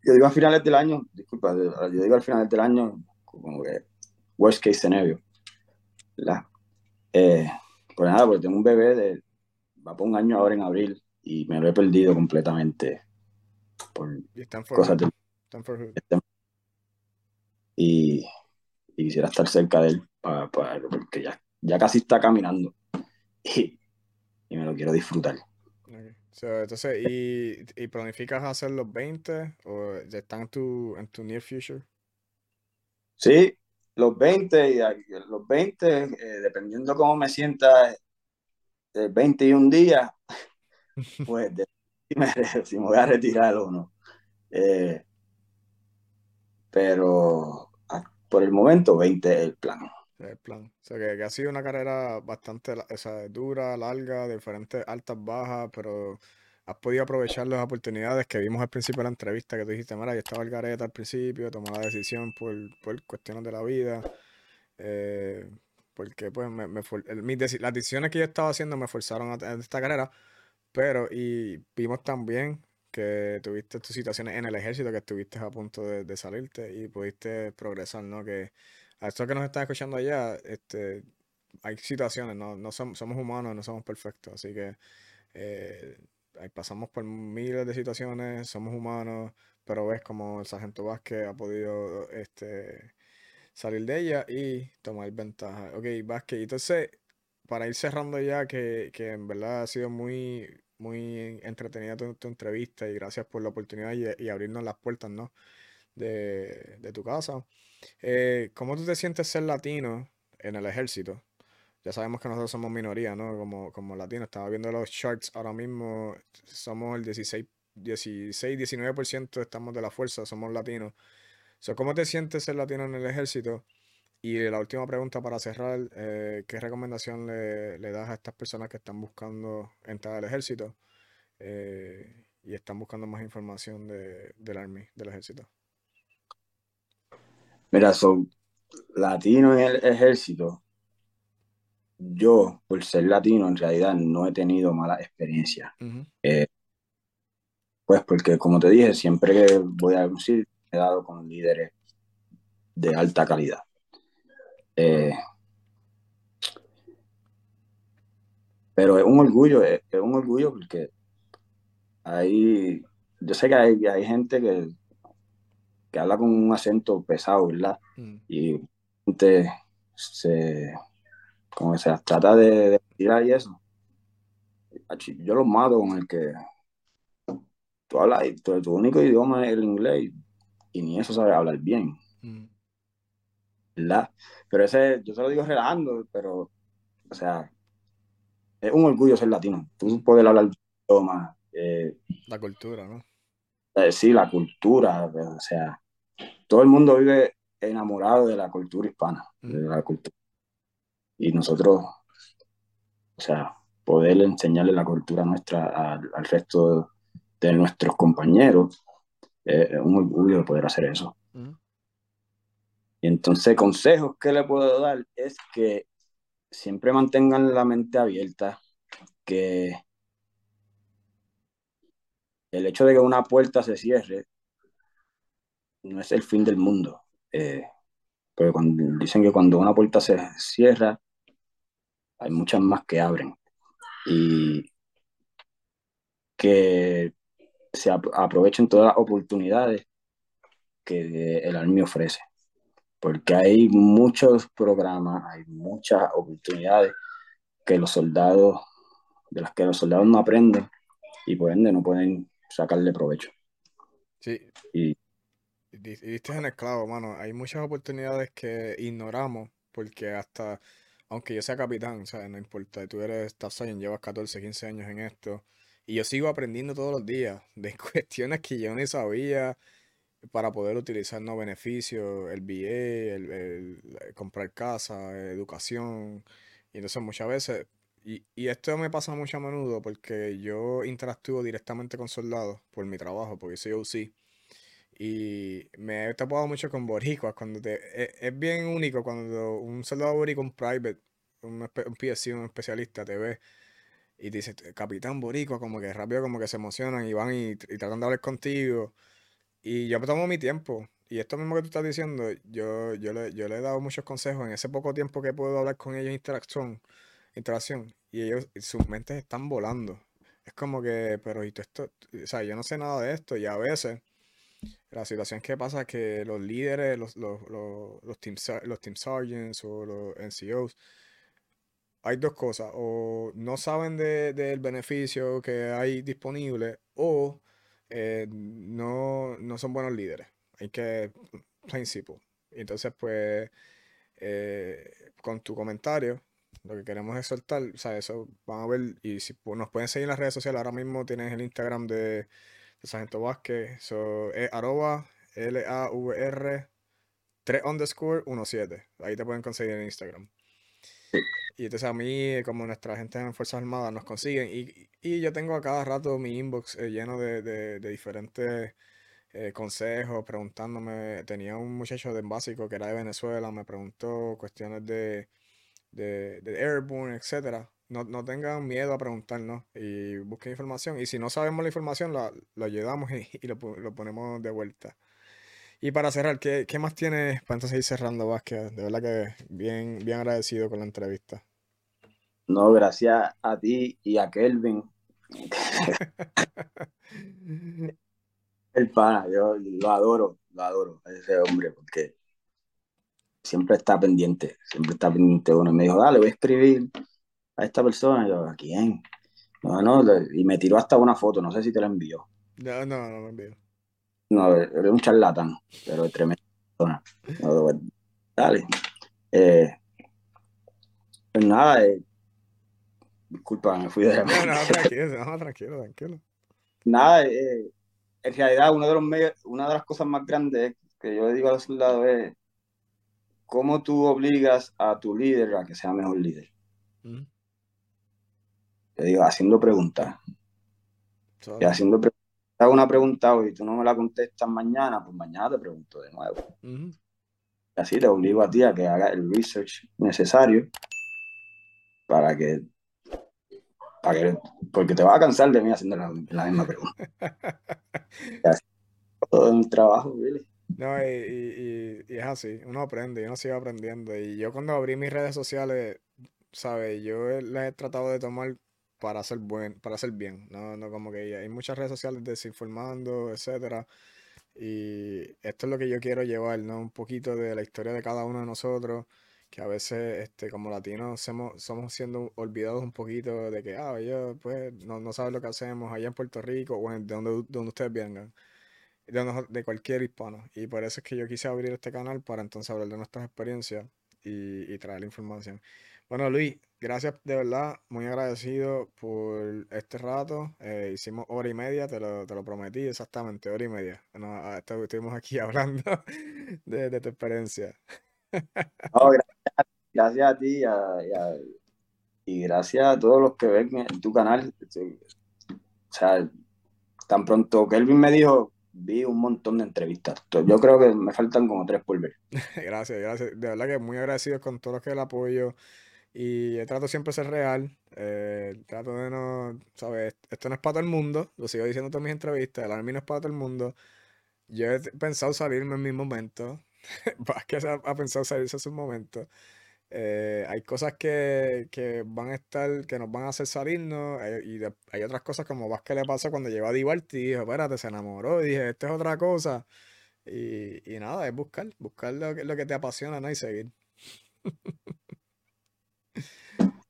Yo digo a finales del año, disculpa, yo digo al finales del año como que worst case scenario. Eh, pues nada, porque tengo un bebé de, va por un año ahora en abril y me lo he perdido completamente por cosas de... Y, y, quisiera estar cerca de él para, porque ya, ya casi está caminando y, y me lo quiero disfrutar. entonces, ¿y, ¿y, planificas hacer los 20 o ya están en tu, en tu near future? Sí, los 20, y los 20, eh, dependiendo cómo me sienta, el 21 días, pues si, me, si, me, voy a retirar o no. Eh, pero por el momento 20 es el plan. El plan. O sea, que, ha sido una carrera bastante dura, larga, de diferentes altas, bajas, pero has podido aprovechar las oportunidades que vimos al principio de la entrevista, que tú dijiste, mira, yo estaba el gareta al principio, tomé la decisión por, por cuestiones de la vida. Eh, porque pues me, me las decisiones que yo estaba haciendo me forzaron a, esta carrera, pero, y vimos también que tuviste tus situaciones en el ejército, que estuviste a punto de, salirte y pudiste progresar, ¿no? Que a estos que nos están escuchando allá, este, hay situaciones, ¿no? no somos, somos humanos, no somos perfectos, así que eh, pasamos por miles de situaciones, somos humanos, pero ves como el sargento Vázquez ha podido este, salir de ella y tomar ventaja. Ok, Vázquez, entonces, para ir cerrando ya, que, que en verdad ha sido muy muy entretenida tu, entrevista y gracias por la oportunidad y, abrirnos las puertas, ¿no? De, tu casa. Eh, ¿Cómo tú te sientes ser latino en el ejército? Ya sabemos que nosotros somos minoría, ¿no? Como, como latinos. Estaba viendo los charts ahora mismo. Somos el 16, 16 19% estamos de la fuerza, somos latinos. ¿Cómo te sientes ser latino en el ejército? Y la última pregunta para cerrar, eh, ¿qué recomendación le, das a estas personas que están buscando entrar al ejército eh, y están buscando más información de, del Army, del ejército? Mira, son latino en el ejército. Yo, por ser latino, en realidad no he tenido mala experiencia. Eh, pues porque, como te dije, siempre que voy a un sitio, he dado con líderes de alta calidad. Eh, pero es un orgullo, es, un orgullo porque hay, yo sé que hay, hay gente que, que habla con un acento pesado, ¿verdad? Mm. Y gente se, como se trata de, tirar y eso. Yo los mato con el que tú hablas, tu, tu único idioma es el inglés y ni eso sabes hablar bien. Mm. ¿Verdad? Pero ese, yo se lo digo relajando, pero, o sea, es un orgullo ser latino. Tú poder hablar idioma. Eh, la cultura, ¿no? Eh, sí, la cultura, o sea, todo el mundo vive enamorado de la cultura hispana, de la cultura. Y nosotros, o sea, poder enseñarle la cultura nuestra al, resto de nuestros compañeros, eh, es un orgullo poder hacer eso. Y entonces, consejos que le puedo dar es que siempre mantengan la mente abierta, que el hecho de que una puerta se cierre no es el fin del mundo. Eh, pero cuando, dicen que cuando una puerta se cierra, hay muchas más que abren. Y que se aprovechen todas las oportunidades que el Army ofrece porque hay muchos programas, hay muchas oportunidades que los soldados, de las que los soldados no aprenden y por ende no pueden sacarle provecho. Sí. Y, diste en el clavo, mano. Hay muchas oportunidades que ignoramos porque hasta, aunque yo sea capitán, sea, no importa, tú eres staff sergeant, llevas 14, 15 años en esto y yo sigo aprendiendo todos los días de cuestiones que yo ni sabía para poder utilizar no beneficios, el BA, el, comprar casa, educación. Y entonces muchas veces, y, y, esto me pasa mucho a menudo porque yo interactúo directamente con soldados por mi trabajo, porque soy OC. Y me he topado mucho con boricuas. Cuando te, e, es, bien único cuando un soldado boricua, un private, un, un PSC, un especialista, te ve y dice, capitán boricua, como que rápido como que se emocionan y van y, y tratan de hablar contigo. Y yo me tomo mi tiempo. Y esto mismo que tú estás diciendo, yo, yo, le, yo le he dado muchos consejos en ese poco tiempo que puedo hablar con ellos en interacción, interacción y ellos, sus mentes están volando. Es como que, pero y tú esto, o sea, yo no sé nada de esto y a veces la situación que pasa es que los líderes, los, los, los, los, team, los team sergeants o los NCOs, hay dos cosas, o no saben del beneficio que hay disponible o eh, no, no son buenos líderes. Hay que, plain simple. Entonces, pues, eh, con tu comentario, lo que queremos es soltar, o sea, eso vamos a ver, y si nos pueden seguir en las redes sociales, ahora mismo tienes el Instagram de, Sargento Vázquez, so, es arroba L-A-V-R 3 underscore 17. Ahí te pueden conseguir en Instagram. Y entonces a mí, como nuestra gente en Fuerzas Armadas nos consiguen, y, y yo tengo a cada rato mi inbox eh, lleno de, de, diferentes eh, consejos, preguntándome. Tenía un muchacho de básico que era de Venezuela, me preguntó cuestiones de, de, de Airborne, etc. No, no, tengan miedo a preguntarnos y busquen información. Y si no sabemos la información, la, lo ayudamos y, y lo, lo, ponemos de vuelta. Y para cerrar, ¿qué, qué más tienes para entonces ir cerrando, Vázquez? De verdad que bien, bien agradecido con la entrevista. No, gracias a ti y a Kelvin. El pana, yo lo adoro, lo adoro a ese hombre, porque siempre está pendiente, siempre está pendiente uno. Me dijo, dale, voy a escribir a esta persona. Y yo, ¿a quién? No, no, y me tiró hasta una foto, no sé si te la envió. No, no, no me envió. No, es un charlatán, pero es tremenda persona. dale. Eh, pues nada, eh, disculpa, me fui de la No, no, tranquilo, no, tranquilo, tranquilo. Nada, eh, en realidad uno de los medios, una de las cosas más grandes que yo le digo a los soldados es cómo tú obligas a tu líder a que sea mejor líder. Te digo, haciendo preguntas. Y haciendo hago una pregunta hoy y tú no me la contestas mañana, pues mañana te pregunto de nuevo. Así te obligo a ti a que hagas el research necesario para que, para que porque te vas a cansar de mí haciendo la, misma pregunta. todo un trabajo, really. No, y, y, es así, uno aprende, uno sigue aprendiendo. Y yo cuando abrí mis redes sociales, ¿sabes? Yo las he tratado de tomar para hacer buen, para hacer bien, no, no como que hay muchas redes sociales desinformando, etcétera. Y esto es lo que yo quiero llevar, ¿no? Un poquito de la historia de cada uno de nosotros, que a veces este, como latinos somos, somos siendo olvidados un poquito de que, ah, yo pues no, no sabes lo que hacemos allá en Puerto Rico o en, de donde, donde ustedes vengan de, cualquier hispano. Y por eso es que yo quise abrir este canal para entonces hablar de nuestras experiencias y, traer la información. Bueno, Luis, gracias de verdad, muy agradecido por este rato. Eh, hicimos hora y media, te lo, te lo, prometí, exactamente, hora y media. No, estuvimos aquí hablando de, tu experiencia. gracias, a ti y gracias a todos los que ven en tu canal. O sea, tan pronto Kelvin me dijo, vi un montón de entrevistas. Yo creo que me faltan como tres por ver. gracias, gracias. De verdad que muy agradecido con todo lo que el apoyo. Y trato siempre de ser real. Eh, trato de no, ¿sabes? Esto no es para todo el mundo. Lo sigo diciendo en todas mis entrevistas. El Army no es para todo el mundo. Yo he pensado salirme en mi momento. que ha, ha pensado salirse en su momento. Eh, hay cosas que, van a estar, que nos van a hacer salirnos, eh, y hay otras cosas como vas que le pasa cuando llegó a Diverti y dijo, espérate, se enamoró, y dije, esto es otra cosa. Y, nada, es buscar, buscar lo que, lo que te apasiona, ¿no? Y seguir.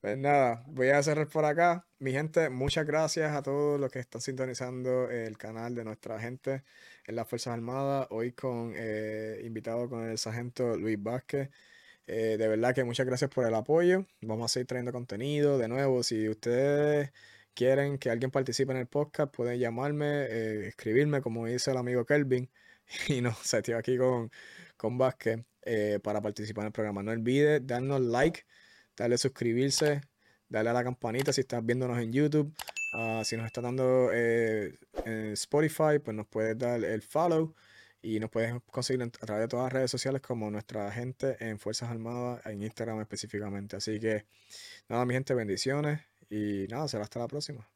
Pues nada, voy a cerrar por acá. Mi gente, muchas gracias a todos los que están sintonizando el canal de nuestra gente en las Fuerzas Armadas. Hoy con eh, invitado con el sargento Luis Vázquez. Eh, de verdad que muchas gracias por el apoyo. Vamos a seguir trayendo contenido. De nuevo, si ustedes quieren que alguien participe en el podcast, pueden llamarme, eh, escribirme, como dice el amigo Kelvin. Y no, se estoy aquí con, con Vázquez eh, para participar en el programa. No olvides darnos like, darle suscribirse, darle a la campanita si estás viéndonos en YouTube. Ah, si nos está dando en Spotify, pues nos puedes dar el follow. Y nos puedes conseguir a través de todas las redes sociales como nuestra gente en Fuerzas Armadas, en Instagram específicamente. Así que nada, mi gente, bendiciones y nada, será hasta la próxima.